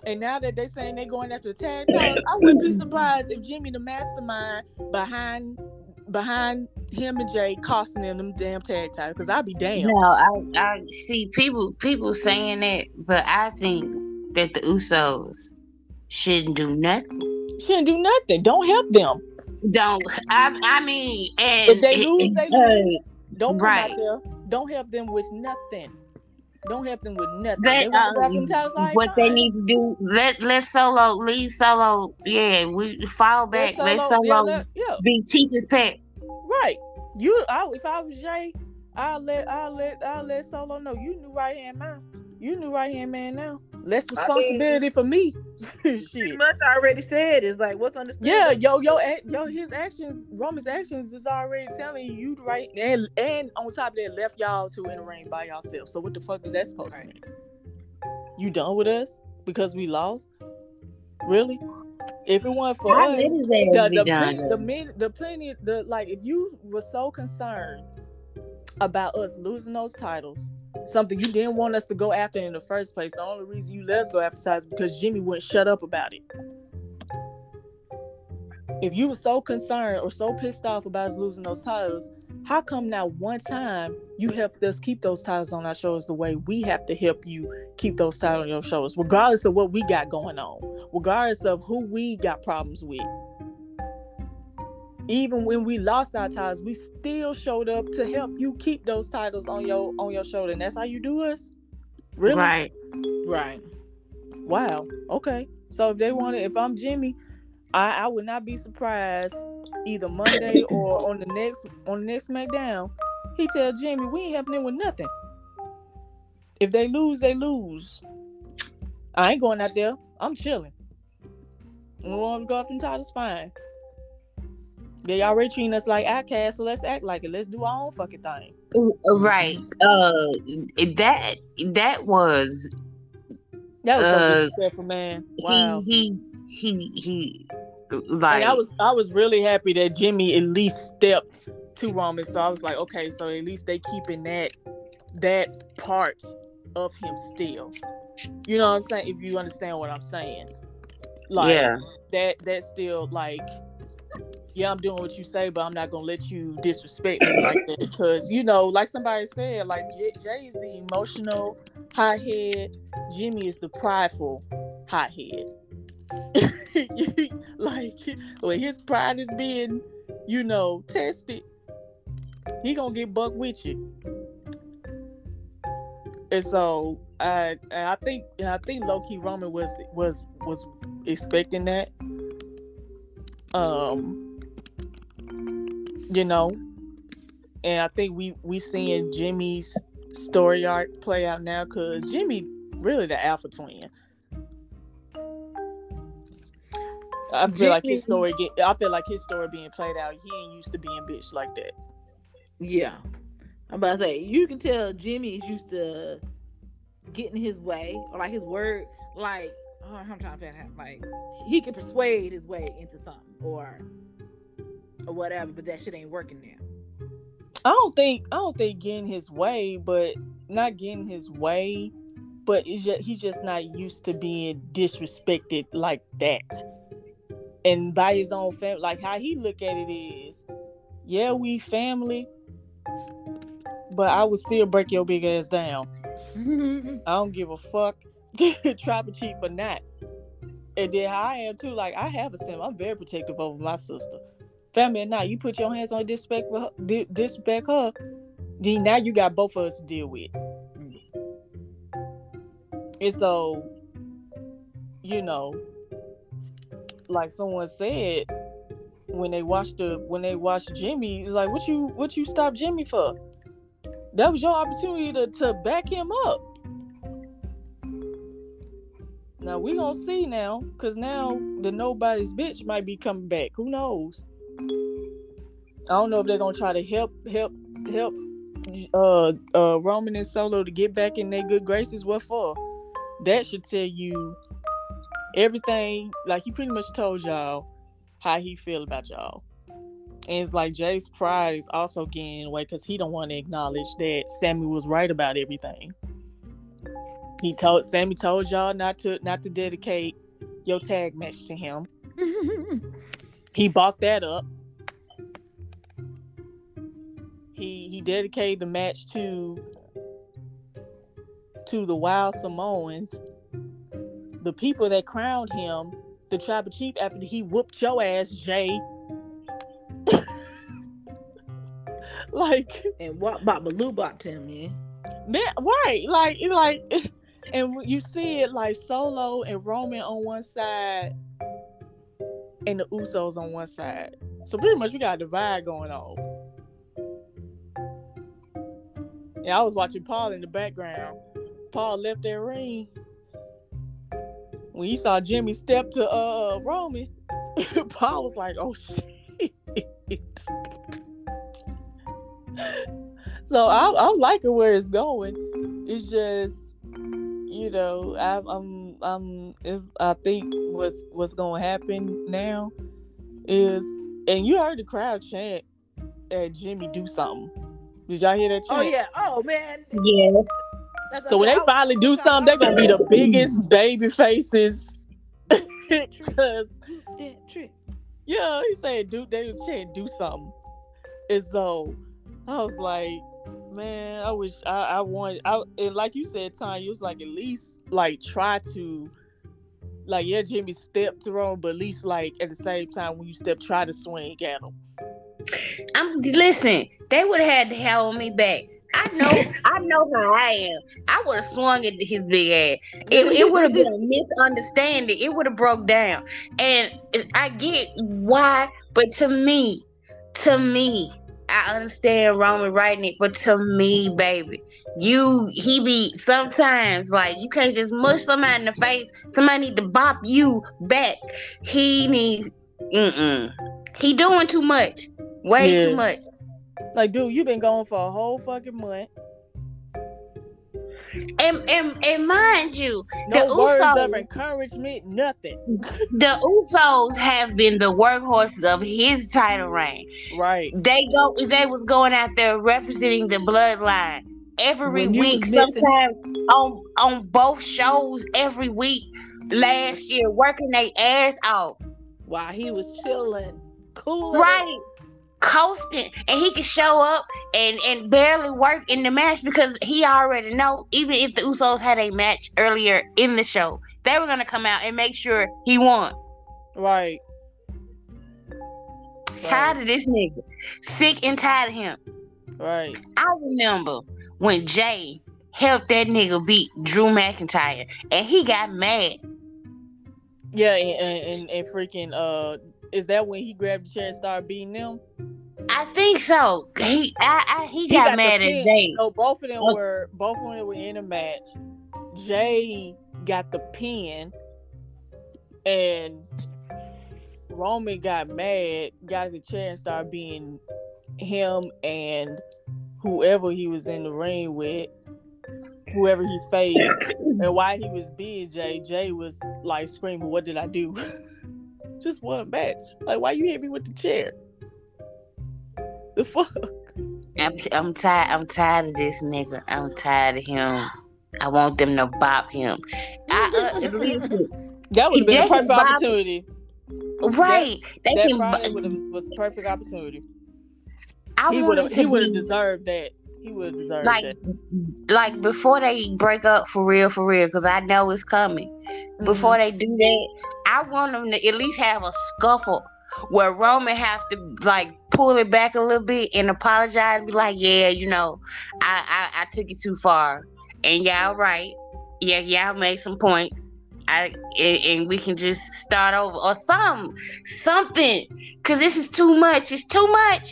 And now that they're saying they're going after the tag titles, I wouldn't be surprised if Jimmy, the mastermind behind behind him and Jay, costing them them damn tag titles. Cause I'd be damn. No, I, I see people people saying that, but I think that the Usos shouldn't do nothing. Shouldn't do nothing. Don't help them. Don't. I. I mean, and if they lose, they lose. Don't come right. out there. Don't help them with nothing. Don't help them with nothing. They, they um, what fine. they need to do, let let Solo leave Solo. Yeah, we fall back. Let Solo, let Solo yeah, yeah. be teacher's pet. Right. You. I, if I was Jay, I'll let I'll let I'll let Solo know you knew right hand man. You knew right hand man now. Less responsibility I mean, for me. Pretty much already said. It's like what's understood. Yeah, yo, yo, yo, his actions, Roman's actions is already telling you you right, and and on top of that, left y'all two in the ring by yourself. So what the fuck is that supposed right. to mean? You done with us because we lost? Really? If it wasn't for How us, the the the, plenty, the, min, the plenty, the like, if you were so concerned about us losing those titles something you didn't want us to go after in the first place. The only reason you let us go after is because Jimmy wouldn't shut up about it. If you were so concerned or so pissed off about us losing those titles, how come now one time you helped us keep those titles on our shoulders the way we have to help you keep those titles on your shoulders, regardless of what we got going on, regardless of who we got problems with? Even when we lost our titles, we still showed up to help you keep those titles on your on your shoulder. And that's how you do us? Really? Right. Right. Wow. Okay. So if they want to, if I'm Jimmy, I, I would not be surprised either Monday or on the next on the next SmackDown. He tell Jimmy we ain't helping them with nothing. If they lose, they lose. I ain't going out there. I'm chilling. We want to go up them titles, fine. They already treating us like outcasts, so let's act like it. Let's do our own fucking thing. Right. Uh, that that was That was Uh, so disrespectful, man. Wow. he he he he like and I was I was really happy that Jimmy at least stepped to Roman. So I was like, okay, so at least they keeping that that part of him still. You know what I'm saying? If you understand what I'm saying. Like yeah that that's still like yeah, I'm doing what you say, but I'm not gonna let you disrespect me like that. Because you know, like somebody said, like Jay, Jay is the emotional hothead, Jimmy is the prideful hothead. like when his pride is being, you know, tested, he gonna get buck with you. And so I I think I think low key Roman was was was expecting that. Um you know, and I think we we seeing Jimmy's story arc play out now because Jimmy really the alpha twin. I feel like his story get. I feel like his story being played out. He ain't used to being bitch like that. Yeah. I'm about to say, you can tell Jimmy is used to getting his way, or like his word, like, oh, I'm trying to find like, he can persuade his way into something, or, or whatever, but that shit ain't working now. I don't think I don't think getting his way, but not getting his way, but just, he's just not used to being disrespected like that. And by his own family, like how he look at it is, yeah, we family, but I would still break your big ass down. I don't give a fuck, tribal chief or not. And then how I am too, like I have a sim. I'm very protective over my sister. Family or not, you put your hands on disrespect her, disrespect her, then now you got both of us to deal with. And so, you know, like someone said, when they watched the when they watched Jimmy, it's like, what you what you stop Jimmy for? That was your opportunity to, to back him up. Now we gonna see now, cause now the nobody's bitch might be coming back. Who knows? I don't know if they're gonna try to help help help uh uh Roman and Solo to get back in their good graces. What for? That should tell you everything. Like he pretty much told y'all how he feel about y'all. And it's like Jay's pride is also getting away because he don't want to acknowledge that Sami was right about everything. He told Sami told y'all not to not to dedicate your tag match to him. He bought that up. He he dedicated the match to to the Wild Samoans, the people that crowned him the tribal chief after he whooped your ass, Jay. like and what bop baloo bop to him, man. man, right? Like it's like, and you see it like Solo and Roman on one side, and the Usos on one side. So pretty much we got a divide going on. Yeah, I was watching Paul in the background. Paul left that ring. When he saw Jimmy step to uh Roman, Paul was like, "Oh shit." so I, I'm liking where it's going. It's just, you know, I, I'm, I'm, is I think what's what's gonna happen now is, and you heard the crowd chant at Jimmy do something. Did y'all hear that chant? Oh yeah. Oh man. yes So when they finally do something, they're gonna be the biggest baby faces. Cause That trick. yeah, he said do they was saying do something. And so I was like, man, I wish I, I wanted I and like you said, Tonya, it was like at least like try to like yeah, Jimmy stepped wrong, but at least like at the same time when you step try to swing at him. I'm listen. They would have had to hold me back. I know. I know how I am. I would have swung at his big ass. It, it would have been a misunderstanding. It would have broke down. And I get why, but to me, to me, I understand Roman writing it, but to me, baby, you he be sometimes like you can't just mush somebody in the face. Somebody need to bop you back. He needs. Mm-mm. He doing too much. Way Yeah. too much. Like, dude, you've been gone for a whole fucking month. And and, and mind you, No The words Usos- of encouragement, nothing. the Usos have been the workhorses of his title reign. Right. They go they was going out there representing the bloodline every week, sometimes on on both shows every week last year, working their ass off. While he was chilling, cool. Right. Coasting and he can show up and and barely work in the match because he already know even if the Usos had a match earlier in the show, they were gonna come out and make sure he won. Right. Tired of this nigga. Sick and tired of him. Right. I remember when Jay helped that nigga beat Drew McIntyre and he got mad. Yeah, and, and, and, and freaking uh is that when he grabbed the chair and started beating them? I think so. He I, I he, He got, got mad at. Jay. No, both of them Oh. were both of them were in a match. Jay got the pin and Roman got mad, got the chair and started being him and whoever he was in the ring with, whoever he faced. and while he was being Jay, Jay was like screaming, What did I do? Just one match. Like why you hit me with the chair? The fuck? I'm I'm tired I'm tired of this nigga. I'm tired of him. I want them to bop him. I uh, That would have been a perfect bob- opportunity. right. That can Friday have was a perfect opportunity. I he would have he would have deserved that. He would have deserved like that. like before they break up for real for real because I know it's coming. before Mm-hmm. they do that, I want them to at least have a scuffle where Roman have to like pull it back a little bit and apologize, and be like, yeah, you know, I I, I took it too far, and y'all right, yeah, y'all made some points. I and, and we can just start over or some something because this is too much. It's too much.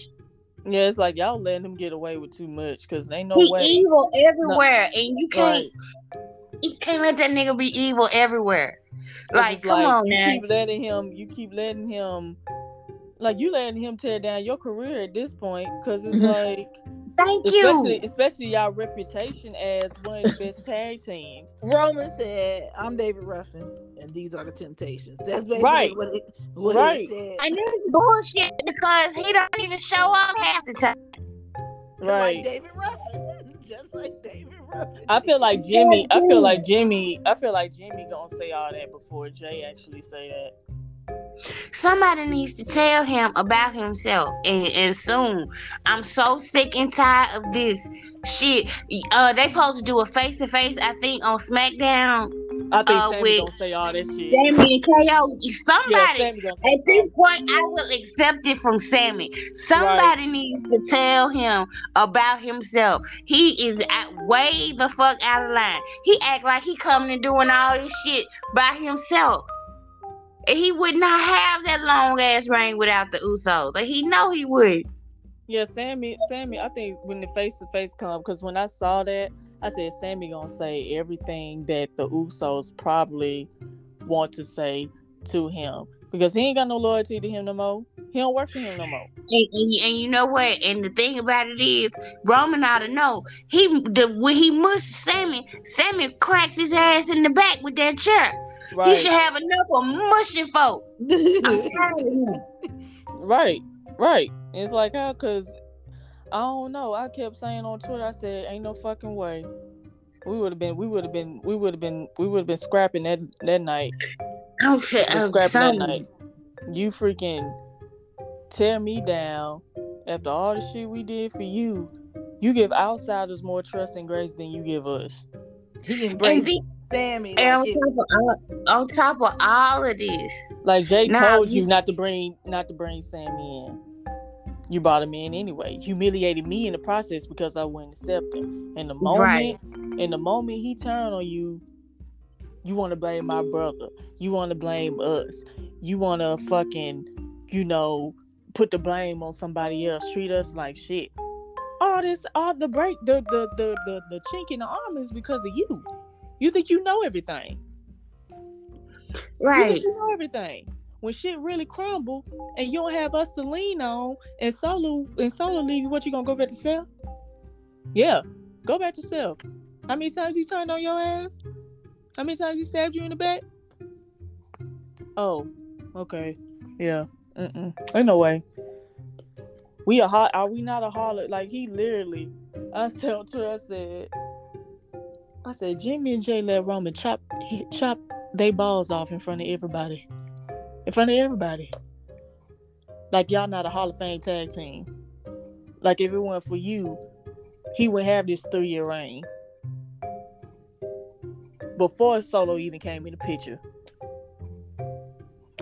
yeah, it's like y'all letting him get away with too much because they know he way. evil everywhere, and you can't Right. you can't let that nigga be evil everywhere. 'Cause Like, it's come on, you man. keep letting him. You keep letting him. Like you letting him tear down your career at this point because it's Mhm. like, Thank especially you. especially y'all reputation as one of the best tag teams. Roman said, "I'm David Ruffin, and these are the Temptations." That's basically Right. what it, what Right. it said. And it's bullshit because he don't even show up half the time. Right. Like David Ruffin, just like David Ruffin. I feel like Jimmy. I feel like Jimmy. I feel like Jimmy gonna say all that before Jay actually say that. Somebody needs to tell him about himself and, and soon. I'm so sick and tired of this shit. Uh they supposed to do a face to face, I think, on SmackDown. I think Uh, Sami gonna say all that shit. Sami and KO. Somebody Sami At this point, I will accept it from Sami. Somebody needs to tell him about himself. He is at, way the fuck out of line. He act like he coming and doing all this shit by himself. And he would not have that long ass reign without the Usos. Like he know he would. Yeah, Sami, Sami. I think when the face to face come, because when I saw that, I said Sami gonna say everything that the Usos probably want to say to him because he ain't got no loyalty to him no more. He don't work for him no more. And, and, and you know what? And the thing about it is, Roman ought to know he the when he mushed Sami, Sami cracked his ass in the back with that chair. He should have enough of mushing folks. I'm tired of him. right, right. It's like how, cause Oh, I don't know. I kept saying on Twitter, I said, "Ain't no fucking way." We would have been, we would have been, we would have been, we would have been scrapping that that night. Oh, I'm, t- Been I'm scrapping that night. You freaking tear me down after all the shit we did for you. You give outsiders more trust and grace than you give us. he And embraced the, Sami. and on, Like it, top of all, on top of all of this, Like Jay Nah, told you you- not to bring not to bring Sami in. You brought him in anyway. Humiliated me in the process because I wouldn't accept him. And the moment Right. in the moment he turned on you, you want to blame my brother. You want to blame us. You want to fucking, you know, put the blame on somebody else. Treat us like shit. All this, all the break, the the the the, the chink in the arm is because of you. You think you know everything. You right? think you know everything. When shit really crumble and you don't have us to lean on and solo and solo leave you, what you gonna go back to self? Yeah, go back to self. How many times he turned on your ass? How many times he stabbed you in the back? Oh, okay. Yeah. Mm-mm. Ain't no way. We a hot are we not a holler? Like he literally I said to I said I said Jimmy and Jay let Roman chop chop they balls off in front of everybody. In front of everybody. Like y'all not a Hall of Fame tag team. Like if it weren't for you, he would have this three year reign. Before Solo even came in the picture.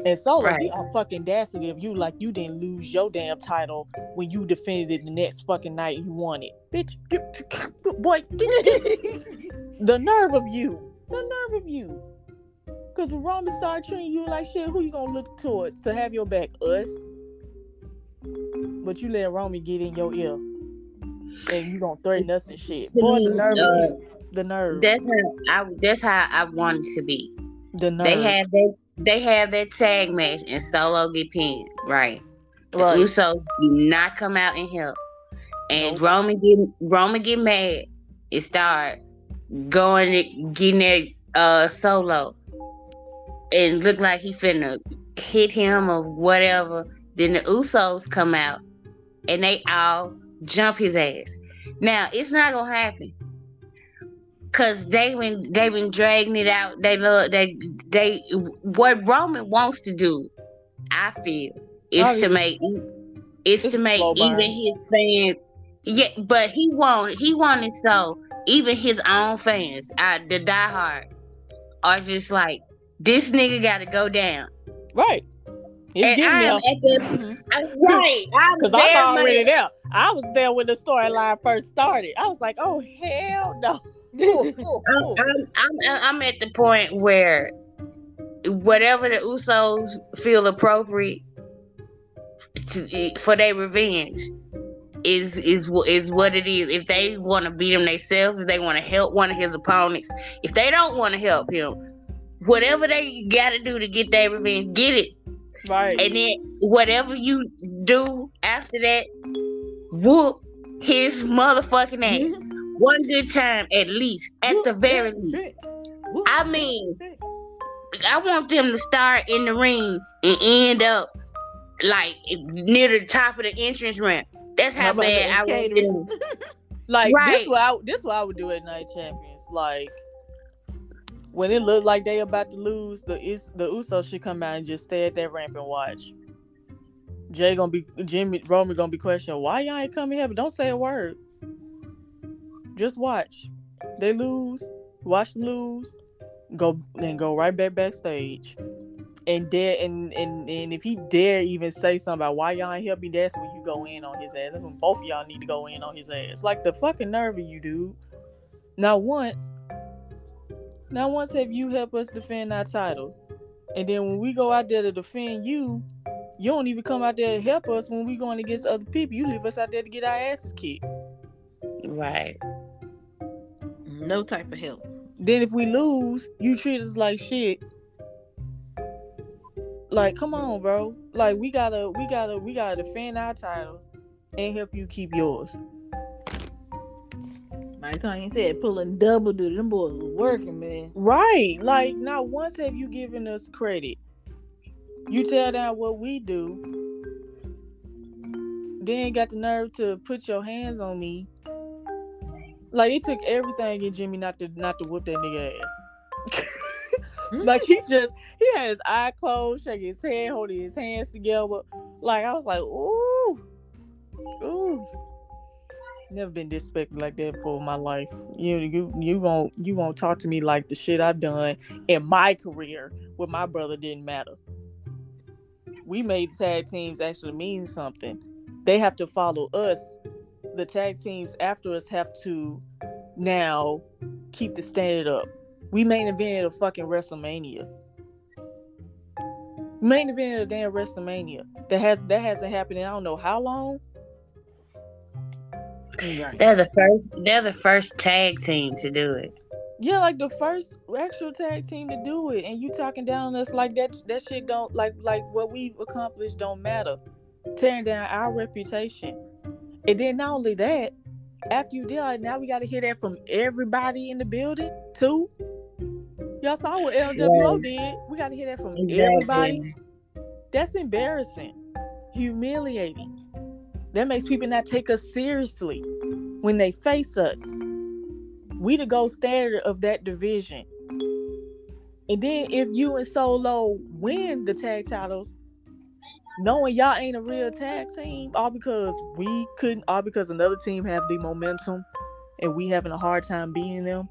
And Solo, Right. you are fucking audacity of you like you didn't lose your damn title when you defended it the next fucking night you won it. Bitch, boy, the nerve of you. The nerve of you. Cause when Roman started treating you like shit, who you gonna look towards to have your back? Us. But you let Roman get in your ear. And you gonna threaten us and shit. To Boy, the me, nerve uh. The nerve. That's how I. That's how I want it to be. the nerve. They have that. They have that tag match and Solo get pinned. Right. The right. Usos do not come out and help. And Nope. Roman get Roman get mad and start going getting that uh solo and look like he finna hit him or whatever. Then the Usos come out and they all jump his ass. Now it's not gonna happen. Cause they been they been dragging it out. They love they they what Roman wants to do, I feel, is Oh, to make is It's to make even his fans yeah, but he wanted he wanted so even his own fans, uh, the diehards, are just like this nigga got to go down. Right. It's and I'm the I'm right. I'm Cause I'm already there. I was there when the storyline first started. I was like, oh hell no. Ooh, ooh, I'm, ooh. I'm, I'm, I'm at the point where whatever the Usos feel appropriate to, for their revenge is is is what it is. If they want to beat him themselves, if they want to help one of his opponents, if they don't want to help him, whatever they got to do to get their revenge, get it. Right. And then whatever you do after that, whoop his motherfucking ass. One good time at least, at the very least. I mean, I want them to start in the ring and end up like near the top of the entrance ramp. That's how bad I want them. Like this Right. what I this what I would do at Night Champions. Like when it looked like they about to lose, the the Usos should come out and just stay at that ramp and watch. Jay gonna be Jimmy Roman gonna be questioning why y'all ain't coming here, but don't say a word. Just watch. They lose, watch them lose, go and go right back backstage. And dare and, and and if he dare even say something about why y'all ain't help me, that's when you go in on his ass. That's when both of y'all need to go in on his ass. Like the fucking nerve of you, dude. Not once, not once have you helped us defend our titles. And then when we go out there to defend you, you don't even come out there to help us when we going against other people. You leave us out there to get our asses kicked. Right. No type of help. Then if we lose, you treat us like shit. Like, come on, bro. Like we gotta, we gotta, we gotta defend our titles and help you keep yours. Like Tony said, pulling double duty. Them boys was working, man. Right. Like, not once have you given us credit. You tell down what we do, then got the nerve to put your hands on me. Like it took everything in Jimmy not to not to whoop that nigga ass. like he just he had his eye closed, shaking his head, holding his hands together. Like I was like, ooh, ooh. Never been disrespected like that in my life. You you you won't you won't talk to me like the shit I've done in my career with my brother didn't matter. We made tag teams actually mean something. They have to follow us. The tag teams after us have to now keep the standard up. We main evented a fucking WrestleMania. Main event a damn WrestleMania. That has that hasn't happened in I don't know how long. Right. They're the first. They're the first tag team to do it. Yeah, like the first actual tag team to do it, and you talking down on us like that. That shit don't like like what we've accomplished don't matter. Tearing down our reputation, and then not only that, after you did it, now we got to hear that from everybody in the building too. Y'all saw what LWO Right. did. We got to hear that from Exactly. everybody. That's embarrassing, humiliating. That makes people not take us seriously when they face us. We the gold standard of that division. And then if you and Solo win the tag titles, knowing y'all ain't a real tag team, all because we couldn't, all because another team have the momentum and we having a hard time beating them.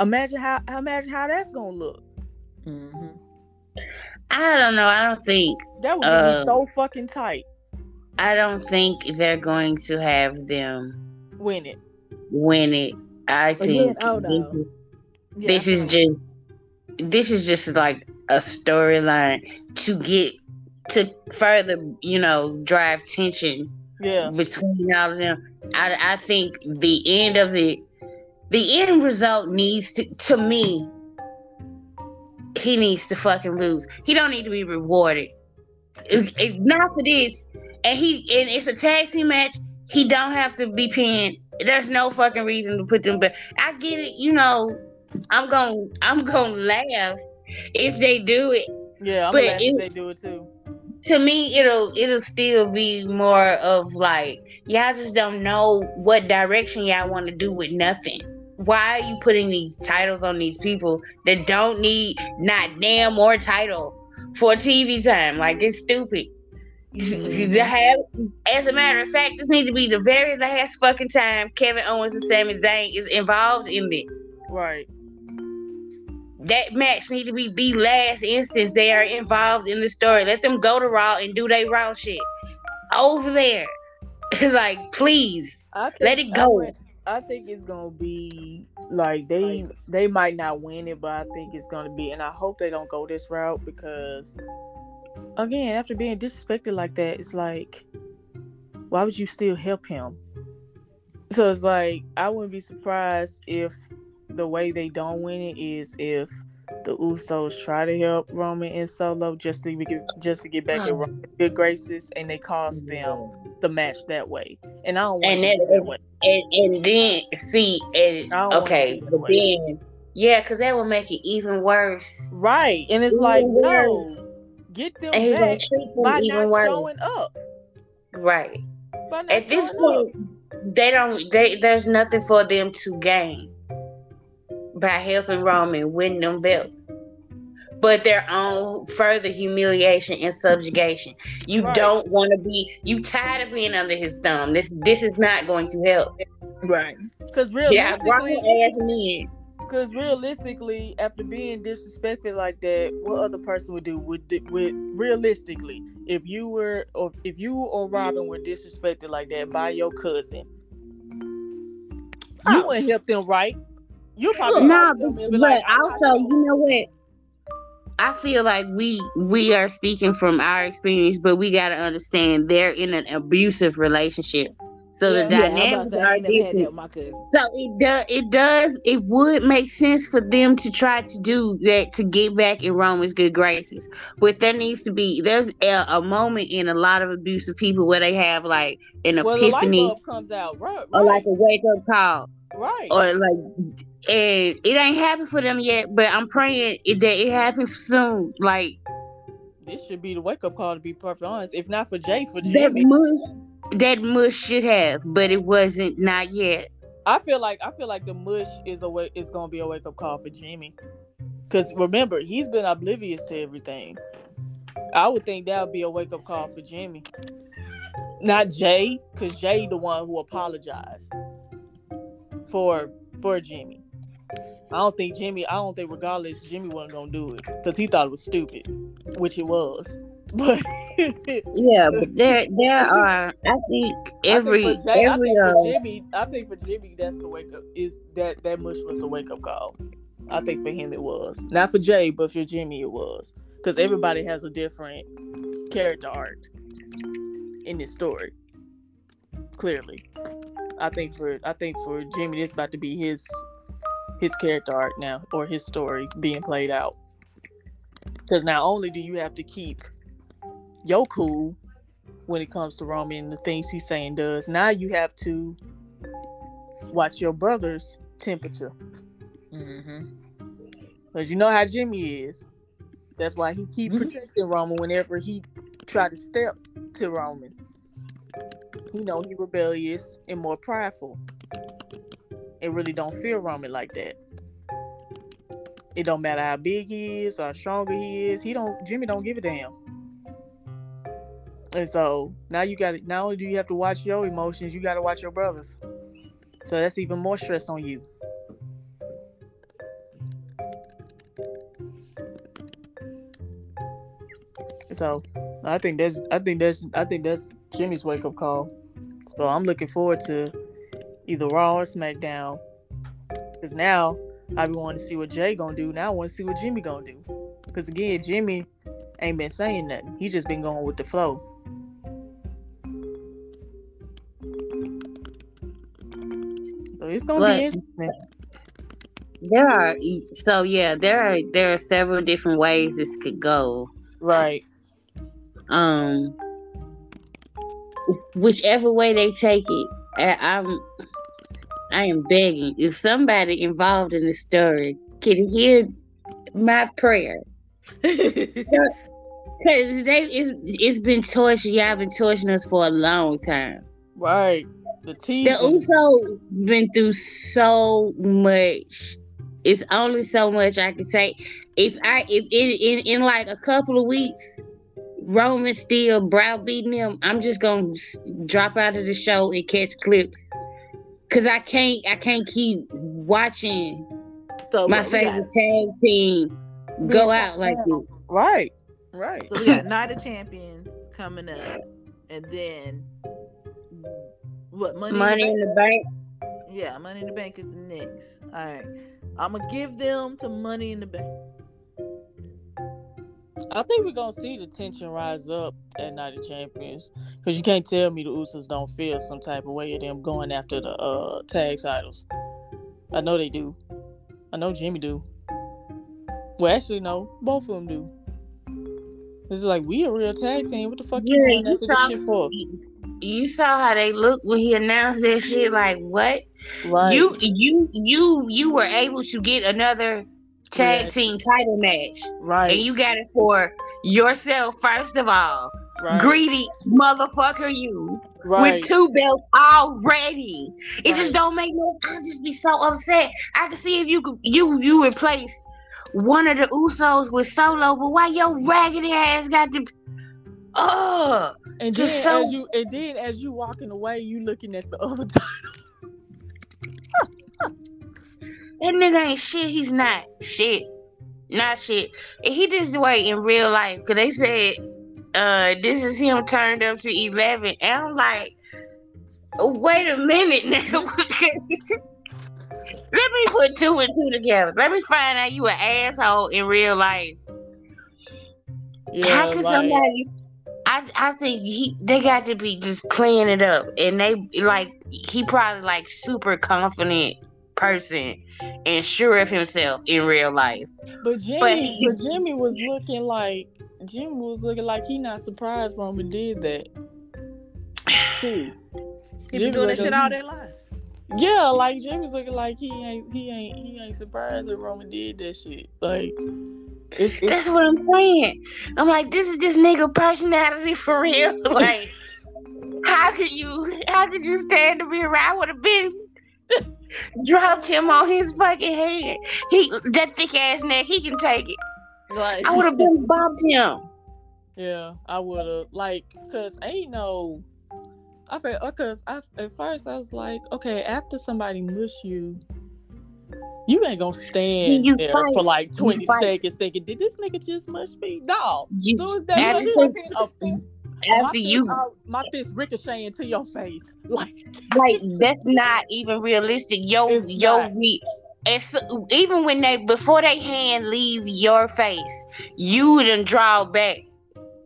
Imagine how imagine how that's gonna look. Mm-hmm. I don't know. I don't think. That would be Uh, so fucking tight. I don't think they're going to have them Win it. win it. I Again, think oh, no. this, is, this is just this is just like a storyline to get to further, you know, drive tension Yeah. between all of them. I, I think the end of it, the end result needs to, to me, he needs to fucking lose. He don't need to be rewarded. It, it- not for this. And he and it's a tag team match. He don't have to be pinned. There's no fucking reason to put them. But I get it. You know, I'm gonna I'm gonna laugh if they do it Yeah, I'm But glad it- they do it too. to me it'll it'll still be more of like y'all just don't know what direction y'all want to do with nothing why are you putting these titles on these people that don't need not damn more title for tv time like it's stupid Mm-hmm. You have- as a matter of fact this needs to be the very last fucking time kevin owens and Sami Zayn is involved in this Right. that match needs to be the last instance they are involved in the story. Let them go to Raw and do their Raw shit over there. like, please, think, let it go. think- I think it's gonna be like they they might not win it, but I think it's gonna be, and I hope they don't go this route because, again, after being disrespected like that, it's like, why would you still help him? So it's like I wouldn't be surprised if the way they don't win it is if the Usos try to help Roman and Solo just to get just to get back in Roman's good graces, and they cost mm-hmm. them the match that way. And I don't want And that- that way. And and then see, and I don't want okay, but then yeah, because that would make it even worse. Right. And it's Even like, no, worse. Get them And he's gonna back treat them by even not worse. showing up. Right. At this showing up. point, they don't. They there's nothing for them to gain by helping Roman win them belts, but their own further humiliation and subjugation. You Right. don't want to be. You tired of being under his thumb. This this is not going to help. Right. Because really Yeah, Roman realistically, ass men. Because realistically, after being disrespected like that, what other person would do? Would would realistically, if you were or if you or Robyn were disrespected like that by your cousin, you Oh. wouldn't help them, right? You probably help but, them and be but like, "I'm also, you know what? I feel like we we are speaking from our experience, but we got to understand they're in an abusive relationship, so Yeah. the Yeah, I was about dynamics to say, I are ain't never had that different. my. So it does. It does. It would make sense for them to try to do that to get back in Roman's good graces. But there needs to be there's a, a moment in a lot of abusive people where they have like an Well, epiphany bulb comes out, right? or like a wake up call right. or like and it ain't happened for them yet. But I'm praying it, that it happens soon. Like this should be the wake up call to be perfectly honest. If not for Jay, for that Jimmy. That mush should have, but it wasn't. Not yet. I feel like I feel like the mush is a way is gonna be a wake up call for Jimmy. Cause remember, he's been oblivious to everything. I would think that would be a wake up call for Jimmy. Not Jay, cause Jay the one who apologized for for Jimmy. I don't think Jimmy. I don't think regardless Jimmy wasn't gonna do it because he thought it was stupid, which it was. But Yeah, but there there are. I think every I think for Jay, every I think uh, Jimmy, I think for Jimmy, that's the wake up. Is that that much was the wake up call? I think for him it was not for Jay, but for Jimmy it was because everybody has a different character arc in this story. Clearly, I think for I think for Jimmy, this about to be his his character arc now or his story being played out. Because not only do you have to keep your cool when it comes to Roman and the things he's saying does, now you have to watch your brother's temperature. Mm-hmm. Because you know how Jimmy is. That's why he keep Mhm. protecting Roman whenever he try to step to Roman. He know he rebellious and more prideful. And really don't feel Roman like that. It don't matter how big he is or how stronger he is. He don't Jimmy don't give a damn. And so now you got not only do you have to watch your emotions, you got to watch your brothers. So that's even more stress on you. So I think that's I think that's I think that's Jimmy's wake up call. So I'm looking forward to either Raw or SmackDown. Cause now I be wanting to see what Jay gonna do. Now I want to see what Jimmy gonna do. Cause again, Jimmy ain't been saying nothing. He just been going with the flow. It's gonna But- be interesting. There are so yeah, there are there are several different ways this could go. Right. Um, whichever way they take it, I, I'm I am begging if somebody involved in the story can hear my prayer. Because they it's, it's been torture. Y'all been torturing us for a long time. Right. The The teasing. Uso been through so much. It's only so much I can say. If I if in in, in like a couple of weeks, Roman still browbeating him, I'm just gonna drop out of the show and catch clips. Cause I can't I can't keep watching So my what got? favorite tag team go out like this. Right. Right. So we got Night of Champions coming up, and then what? Money, Money in in the the bank. Bank? Yeah, Money in the Bank is the next. All right, I'm gonna give them to Money in the Bank. I think we're gonna see the tension rise up at Night of Champions because you can't tell me the Usos don't feel some type of way of them going after the uh tag titles. I know they do. I know Jimmy do. Well, actually, no, both of them do. It's like we a real tag team. What the fuck you Yeah, you after this saw shit for? You saw how they looked when he announced that shit. Like what? Right. You you you you were able to get another tag Yeah. team title match, right. and you got it for yourself first of all. right. Greedy motherfucker, you Right. with two belts already. It just don't make no. I just be so upset. I can see if you could you you replace one of the Usos with Solo, but why your raggedy ass got to? And just then so- as you and then as you walking away, you looking at the other title. That nigga ain't shit. He's not shit. Not shit. And he just the way in real life. Cause they said uh this is him turned up to eleven. And I'm like, wait a minute now. Let me put two and two together. Let me find out you an asshole in real life. Yeah. How can like- somebody I I think he they got to be just playing it up and they like he probably like super confident person and sure of himself in real life. But Jimmy, But but, Jimmy was looking like Jimmy was looking like he not surprised Roman did that. He, He's been doing that looking- shit all their lives. Yeah, like Jimmy's looking like he ain't he ain't he ain't surprised that Roman did that shit. Like it's, it's That's what I'm saying. I'm like, this is this nigga personality for real. Like, how could you? How could you stand to be around? I would have been dropped him on his fucking head. He that thick ass neck, he can take it. like I would have been bopped him. Yeah, I would have like, cause ain't no. I felt because I at first I was like, okay, after somebody mush you, you ain't gonna stand You there fight. for like You twenty fight. seconds thinking, did this nigga just mush me? No. You- so is that after- mush fucking a fist? my After fist, you, uh, my fist ricocheting to your face, like like, that's not even realistic. Yo, It's yo, not. we. It's even when they before they hand leave your face, you done draw back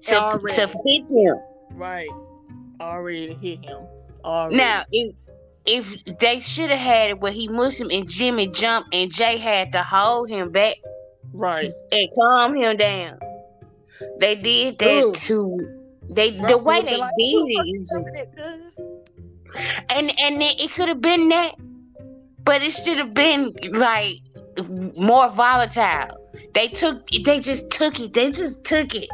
to Already. to fit him. right, already hit him. Already. Now, if if they should have had it where he mushed him and Jimmy jumped and Jay had to hold him back Right. and calm him down. They did that Ooh. to they the way they like, did "Who the it is jumping at, cuz?" and and then it could have been that, but it should have been like more volatile. They took they just took it. They just took it.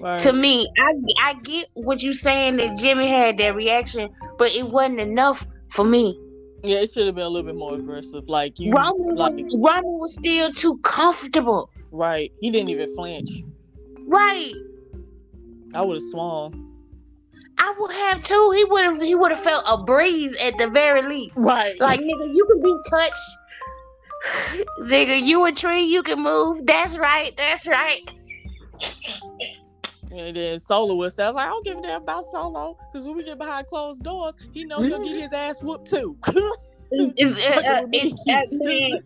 Right. To me, I I get what you're saying that Jimmy had that reaction, but it wasn't enough for me. yeah, it should have been a little bit more aggressive. Like you, Roman like was, Roman was still too comfortable. right. He didn't even flinch. Right. I would have swung. I would have too. He would have he would have felt a breeze at the very least. Right. Like nigga, you can be touched. nigga, you a tree, you can move. That's right. That's right. And then Solo was I was like, I don't give a damn about Solo. Because when we get behind closed doors, he know he'll get his ass whooped too. It's- uh, it's- man,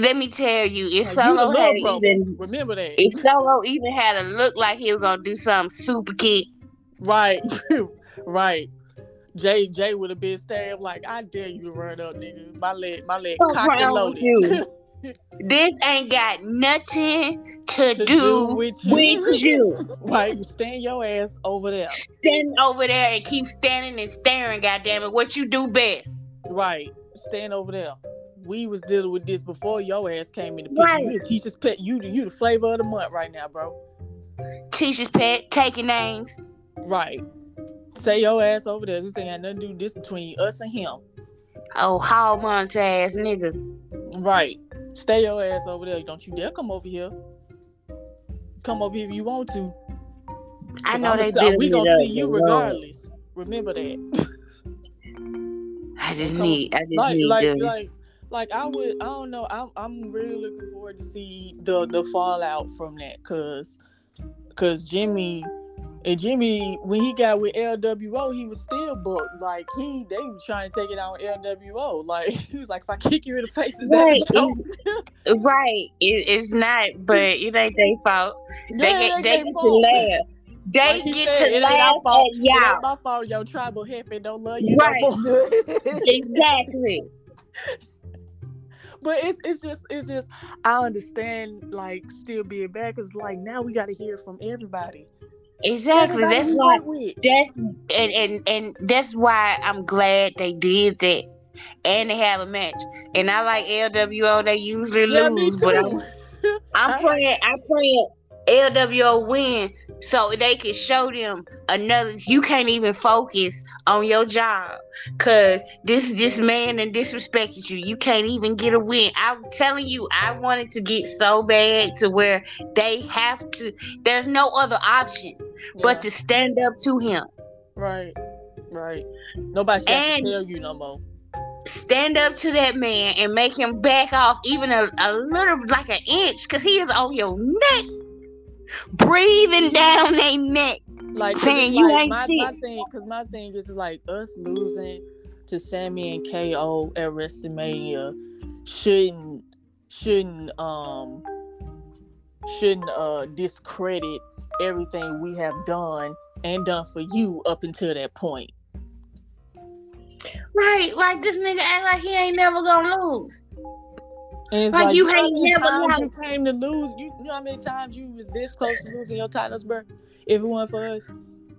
let me tell you, if Like, Solo the had even Remember that. if Solo even had a look like he was gonna do something super kick, Right. right. Jay Jay would have been stabbed like I dare you to run up, nigga. My leg, my leg What's cocked and loaded. this ain't got nothing to, To do, with with you. you. right, you stand your ass over there. Stand over there and keep standing and staring, goddamn it. What you do best. Right. Stand over there. We was dealing with this before your ass came in the picture. Right. You the teacher's pet. You the you the flavor of the month right now, bro. Teacher's pet, taking names. Right. Say your ass over there. This ain't got nothing to do with this between us and him. Oh, hall monster ass nigga. Right. Stay your ass over there. Don't you dare come over here. Come over here if you want to. I know I'ma they building We gonna up, see you regardless. Remember that. I just Come- need, I just like need like to. like like I would I don't know I'm I'm really looking forward to see the the fallout from that cuz cuz Jimmy and Jimmy when he got with LWO he was still booked like he they was trying to take it out on LWO like he was like if I kick you in the face is Right, joke? Right, it, it's not, but it ain't their fault. They Yeah, they they get to laugh. They Like get said, to laugh at It ain't my fault your tribal heifer don't love you Right. no. Exactly. But it's it's just it's just I understand like still being bad because like now we got to hear from everybody. Exactly. Everybody That's why. with. That's and, and and that's why I'm glad they did that, and they have a match. And I like LWO. They usually Yeah, lose, but I'm. I'm I- praying. I'm praying LWO win so they can show them another. You can't even focus on your job because this this man and disrespected you. You can't even get a win. I'm telling you, I wanted to get so bad to where they have to. There's no other option Yeah, but to stand up to him. right, right. Nobody should have And- to tell you no more. Stand up to that man and make him back off even a, a little like an inch because he is on your neck, breathing down their neck. like saying you like ain't my, shit. my thing, because my thing is like us losing to Sami and KO at WrestleMania shouldn't shouldn't um shouldn't uh discredit everything we have done and done for you up until that point. Right, like this nigga act like he ain't never gonna lose. It's Like, you ain't many never times you came to lose. You, you know how many times you was this close to losing your titles, bro? If it wasn't for us.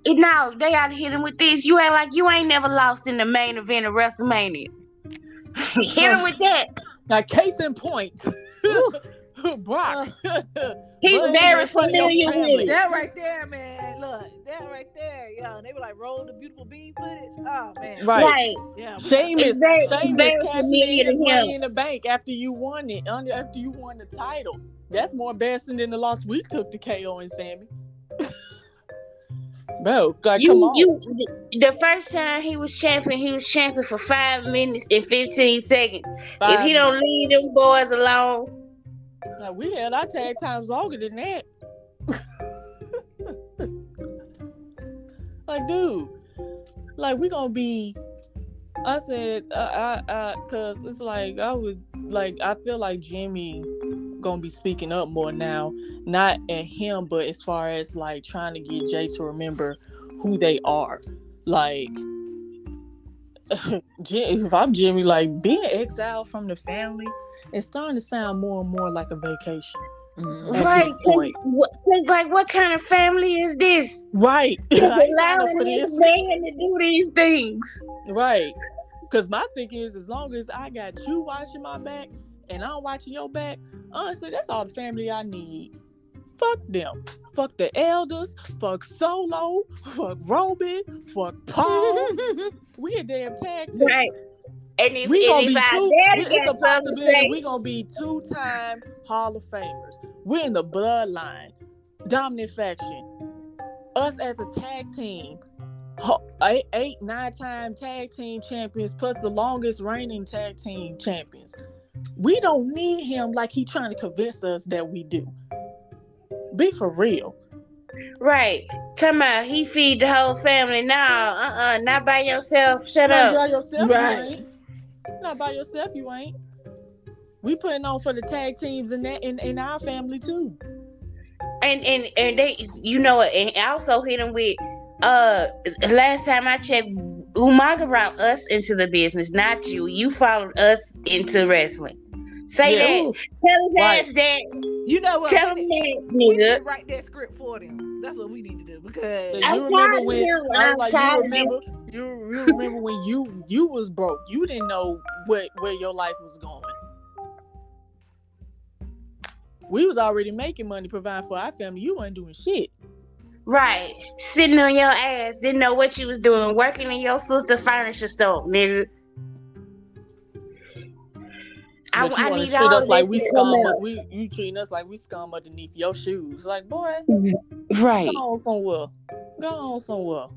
And now they to hit him with this. You ain't like you ain't never lost in the main event of WrestleMania. hit him with that. Now, case in point, Brock. Uh, he's very in front of your familiar with it. that right there, man. Look, that right there, yo. And they were like, roll the beautiful bean footage. Oh man, Right. Right. Yeah. Sheamus, It's very- it's Sheamus very cashing in his money in the bank after you won it, under after you won the title. That's more embarrassing than the loss we took to KO and Sami. Bro, like come You, on. you, the first time he was champion, he was champion for five minutes and fifteen seconds. if Five he don't leave them boys alone, Now, we had our tag times longer than that. like, dude, like we gonna be. I said, uh, I, I, cause it's like I would like I feel like Jimmy gonna be speaking up more now, not at him, but as far as like trying to get Jay to remember who they are. Like, if I'm Jimmy, like being exiled from the family, it's starting to sound more and more like a vacation. Mhm. Right? point. What, like, what kind of family is this? Right. I ain't signed up allowing this this. man to do these things. Right. Because my thing is, as long as I got you watching my back and I'm watching your back, honestly, that's all the family I need. Fuck them. Fuck the elders. Fuck Solo. Fuck Roman. Fuck Paul. we a damn tag team. Right. And if, We gonna be two. daddy a possibility say, we gonna be two-time Hall of Famers. We're in the bloodline, dominant faction. Us as a tag team, eight, eight nine-time tag team champions, plus the longest reigning tag team champions. We don't need him like he trying to convince us that we do. Be for real. Right? Talking about he feed the whole family. No, uh, uh not by yourself. Shut Not up. by yourself, Right. you ain't. Not by yourself, you ain't. We putting on for the tag teams in that in, in our family too. and and and they you know what and also hit him with uh last time i checked umaga brought us into the business not you you followed us into wrestling say Yeah. that Ooh, tell his Right. ass that you know what? tell we him need, that we need to write that script for them. That's what we need to do because You I'm remember when him. I I'm was like, you remember you, you remember when you you was broke. You didn't know what where your life was going. We was already making money providing for our family. You weren't doing shit. right sitting on your ass didn't know what you was doing working in your sister furniture store nigga I, I need treat all us like we scum. but We you treating us like we scum underneath your shoes. Like boy, mm-hmm. right go on somewhere. Go on somewhere.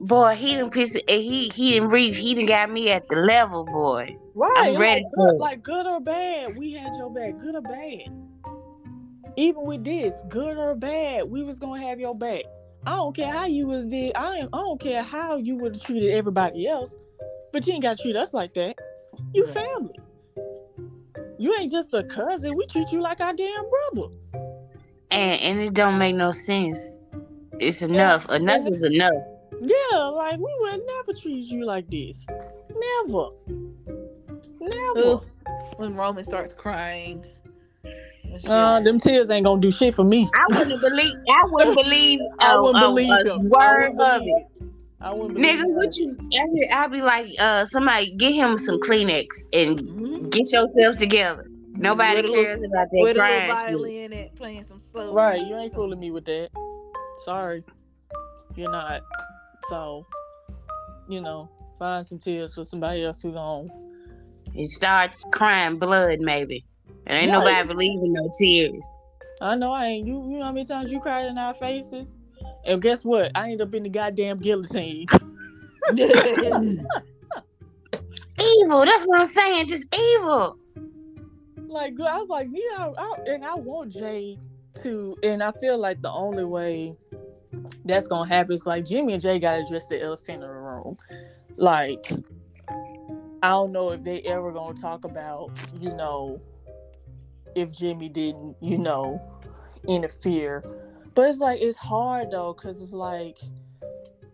boy he done pissed he he didn't reach he didn't got me at the level boy Right. I'm like, ready for good, like good or bad, we had your back. Good or bad. Even with this, good or bad, we was gonna have your back. I don't care how you was did. I I don't care how you would have treated everybody else, but you ain't gotta treat us like that. You Right. family. You ain't just a cousin. We treat you like our damn brother. and and it don't make no sense. It's enough. Enough is enough. Yeah, like we would never treat you like this. Never. Never. Ooh, when Roman starts crying. and. Uh, them tears ain't gonna do shit for me. I wouldn't believe. I wouldn't believe. I a- wouldn't a- believe a him. I Word wouldn't of believe it, it. I wouldn't nigga. it. What you? I be, I be like, uh, somebody get him some Kleenex and Mhm. get yourselves together. Nobody With a little- cares about that with a little shit. violin and playing some slow. Right, you ain't fooling me with that. Sorry, you're not. So, you know, find some tears for somebody else who gon' It starts crying blood, maybe. And ain't Right. nobody believing no tears. I know I ain't. You, you know how many times you cried in our faces? And guess what? I end up in the goddamn guillotine. Evil. That's what I'm saying. Just evil. like, I was like, yeah, I, and I want Jay to, and I feel like the only way that's gonna happen is like Jimmy and Jay gotta address the elephant in the room. Like, I don't know if they ever gonna talk about, you know, if Jimmy didn't, you know, interfere. But it's like it's hard though, cause it's like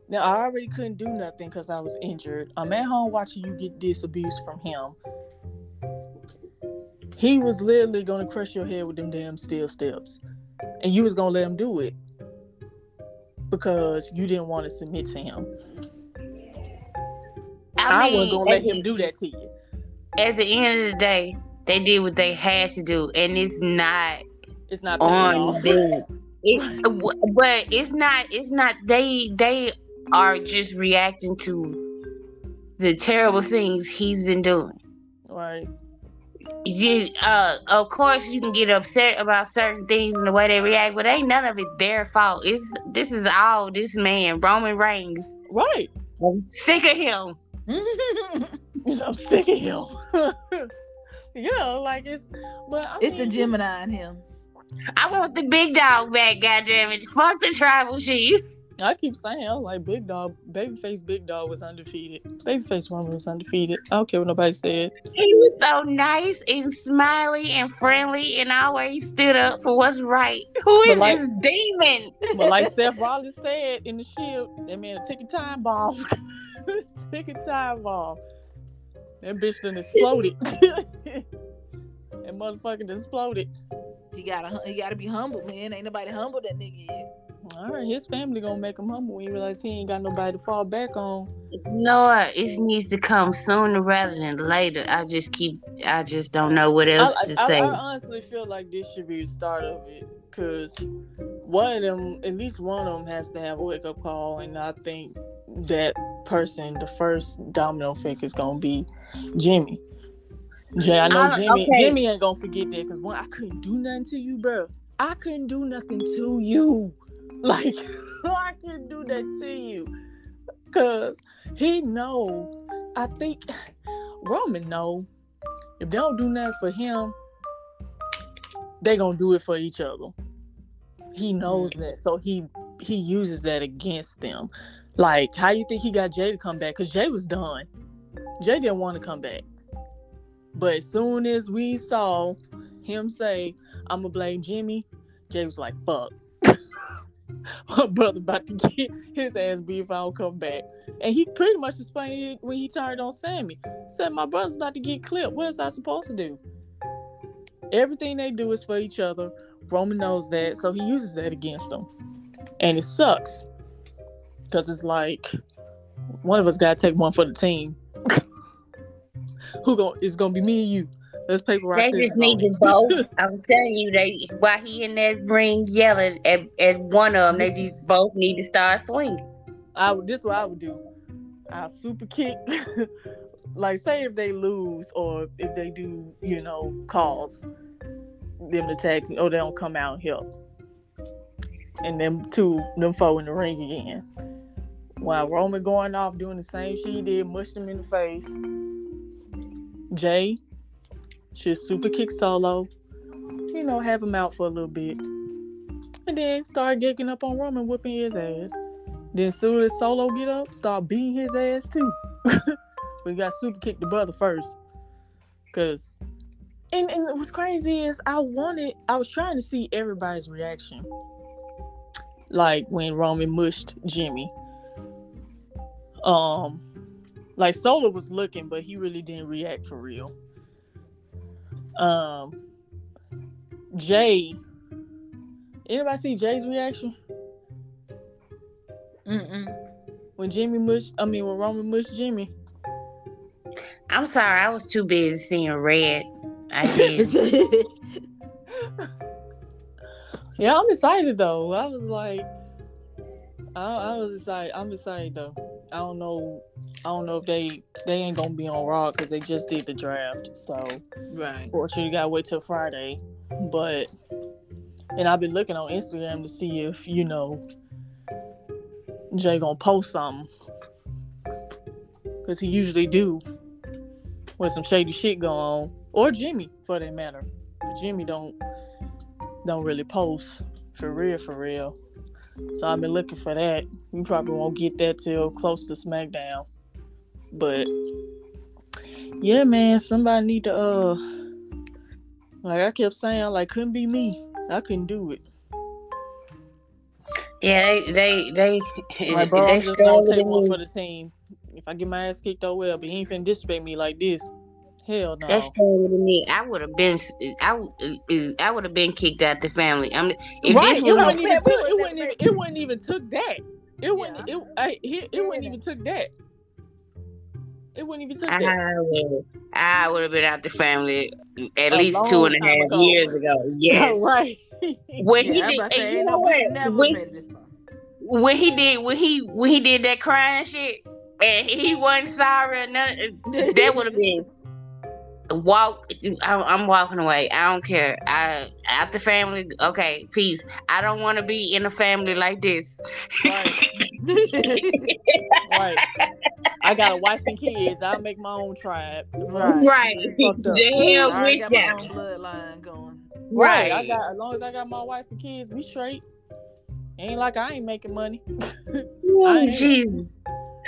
now I already couldn't do nothing because I was injured. I'm at home watching you get this abuse from him. He was literally gonna crush your head with them damn steel steps, and you was gonna let him do it because you didn't want to submit to him. I, I, wasn't gonna let him do that to you. At the end of the day, they did what they had to do, and it's not It's not on them. It, but it's not. It's not. They they are just reacting to the terrible things he's been doing. right? You, uh, of course, you can get upset about certain things and the way they react, but ain't none of it their fault. It's this is all this man Roman Reigns. Right. I'm sick of him. I'm sick of him. yeah, like it's, but I it's the Gemini in him. I want the big dog back. Goddamn it! Fuck the tribal chief. I keep saying, I was like, Big Dog, Babyface Big Dog was undefeated. Babyface Roman was undefeated. I don't care what nobody said. He was so nice and smiley and friendly and always stood up for what's right. Who is like- this demon? But like Seth Rollins said in the Shield, that man took a ticking time bomb. ticking time bomb. That bitch done exploded. that motherfucker exploded. He gotta he gotta be humble, man. Ain't nobody humble that nigga yet. All right, his family gonna make him humble when he realize he ain't got nobody to fall back on. No, it needs to come sooner rather than later. I just keep, I just don't know what else I, to I- say. I honestly feel like this should be the start of it because one of them, at least one of them, has to have a wake up call, and I think that person, the first domino effect, is gonna be Jimmy. Jay, I know I- Jimmy. okay. Jimmy ain't gonna forget that because one, I couldn't do nothing to you, bro. I couldn't do nothing to you. Like I couldn't do that to you, cause he know. I think Roman know if they don't do nothing for him, they gonna do it for each other. He mm-hmm. knows that, so he he uses that against them. Like, how you think he got Jay to come back? Cause Jay was done. Jay didn't want to come back. But as soon as we saw him say, "I'm gonna blame Jimmy," Jay was like, "Fuck." My brother about to get his ass beat if I don't come back. And he pretty much explained it when he turned on Sami. Said my brother's about to get clipped. What is I supposed to do? Everything they do is for each other. Roman knows that, so he uses that against them. And it sucks. Cause it's like one of us gotta take one for the team. Who going it's gonna be me and you. Let's paper rock They just need to both. I'm telling you, they while he in that ring yelling at, at one of them, they just both need to start swinging. I would this is what I would do. I super kick like say if they lose or if they do, you know, calls them to team or oh, they don't come out and help. And them two them four in the ring again. While Roman going off doing the same shit he did, mushed him in the face. Jay should super kick solo. You know, have him out for a little bit. And then start gicking up on Roman, whooping his ass. Then soon as Solo get up, start beating his ass too. we got super kick the brother first. Cause and, and what's crazy is I wanted I was trying to see everybody's reaction. Like when Roman mushed Jimmy. Um like Solo was looking, but he really didn't react for real. Um Jay Anybody see Jay's reaction? Mm-mm. when Jimmy mushed, I mean, when Roman mushed Jimmy. I'm sorry, I was too busy seeing red. I did. Yeah, I'm excited though. I was like, I, I was excited. I'm excited though. I don't know. I don't know if they they ain't gonna be on Raw because they just did the draft. So, right. you gotta wait till Friday? But, and I've been looking on Instagram to see if you know Jay gonna post something because he usually do when some shady shit go on, or Jimmy for that matter. But Jimmy don't don't really post for real, for real. So I've been looking for that. We probably won't get that till close to SmackDown. But yeah, man, somebody need to uh like I kept saying, like couldn't be me. I couldn't do it. yeah, they they they Like bro, they just gonna take one for the team. If I get my ass kicked, oh well, but he ain't finna disrespect me like this. Hell no. That's stronger than me. I would have been. I would. I would have been kicked out the family. I'm. If right, this it was wouldn't even took, it wouldn't even it wouldn't even took that. It wouldn't it, I, it, it wouldn't even took that. It wouldn't even took that. I would. I would have been out the family at A least two and a long time half ago. years ago. Yes. right. When he Yeah, I'm did, about to say, and you know what? When, made it this far. when he did, when he when he did that crying shit, and he wasn't sorry or nothing, that would have been walk. I, I'm walking away. I don't care. I out the family. Okay, peace. I don't want to be in a family like this. Right. right. I got a wife and kids. I'll make my own tribe. Right. right. The hell I with got my own you. bloodline going. Right. I got as long as I got my wife and kids, we straight. Ain't like I ain't making money. Oh, Jesus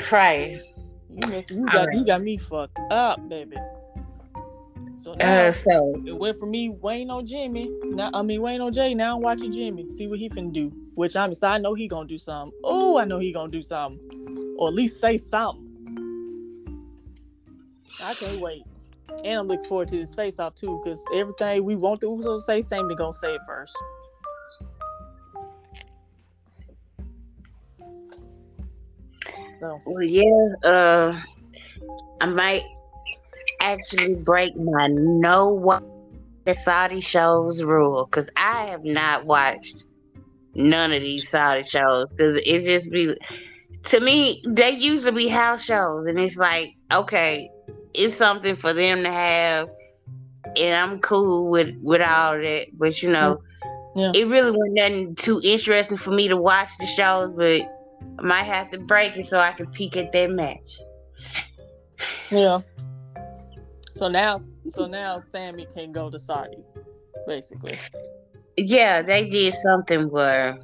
Christ. You miss, you got right. you got me fucked up, baby. So now Uh, so it went for me Wayne on Jimmy. Now I mean Wayne on Jay. Now I'm watching Jimmy. See what he finna do. Which I'm excited. I know he gonna do something. Oh, I know he gonna do something, or at least say something. I can't wait. And I'm looking forward to this face off too, because everything we want the Usos to say, same they gonna say it first. So well, yeah, uh, I might actually break my no watch the Saudi shows rule because I have not watched none of these Saudi shows because it's just be to me they usually be house shows and it's like okay it's something for them to have and I'm cool with with all that but you know Yeah. it really wasn't nothing too interesting for me to watch the shows but I might have to break it so I can peek at that match. yeah. So now, so now Sami can go to Saudi, basically. Yeah, they did something where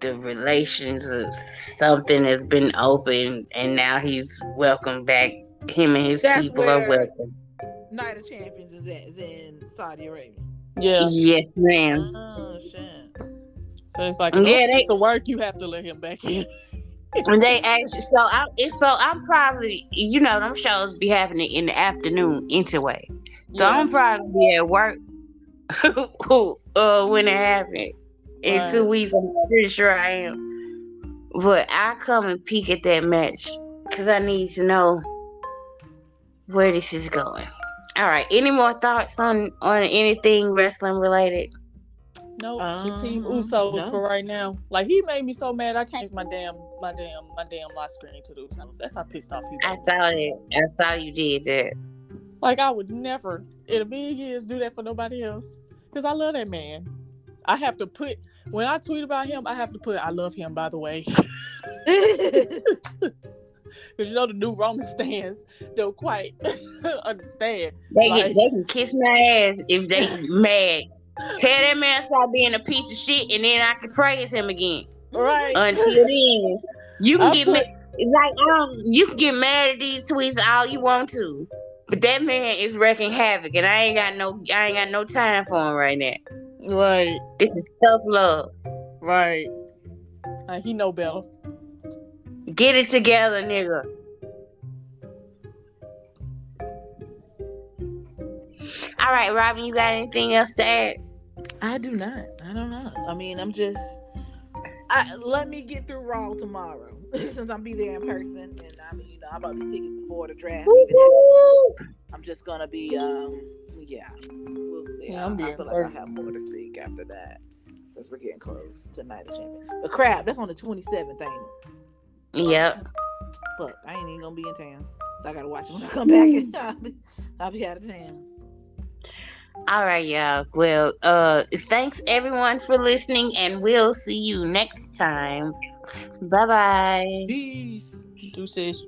the relations of something has been open and now he's welcome back. Him and his That's people are welcome. Night of Champions is, at, is in Saudi Arabia. Yeah. Yes, ma'am. Oh shit. So it's like, Yeah, yeah, they- the work you have to let him back in. And they actually so I it's so I'm probably you know them shows be happening in the afternoon anyway. So I'm probably be at work uh, when it happened. In Right. two weeks, I'm pretty sure I am. But I come and peek at that match because I need to know where this is going. All right. Any more thoughts on on anything wrestling related? No, just Team Um, Usos no. for right now. Like he made me so mad. I changed my damn, my damn, my damn lock screen to the Usos. That's how pissed off he I saw it. I saw you did that. Like I would never in a million years do that for nobody else. Cause I love that man. I have to put when I tweet about him, I have to put I love him by the way. Cause you know the new Roman stands don't quite understand. They Like- can, they can kiss my ass if they mad. Tell that man stop being a piece of shit, and then I can praise him again. Right. Until then, you can I get put- mad. Like I don't, you can get mad at these tweets all you want to, but that man is wrecking havoc, and I ain't got no, I ain't got no time for him right now. Right. This is tough love. Right. Uh, he know better. Get it together, nigga. All right, Robyn, you got anything else to add? I do not. I don't know. I mean, I'm just. I let me get through Raw tomorrow since I'll be there in person, and I mean, you know, I bought these tickets before the draft. I'm just gonna be, um, yeah, we'll see. Yeah, I, I'm I being feel like I have more to speak after that, since we're getting close to Night of Champions. But crap, that's on the 27th, ain't it? Yep. Fuck, I ain't even gonna be in town, so I gotta watch it when I come back, I'll be, I'll be out of town. All right, y'all. Well, uh, thanks everyone for listening, and we'll see you next time. Bye bye. Peace. Deuces.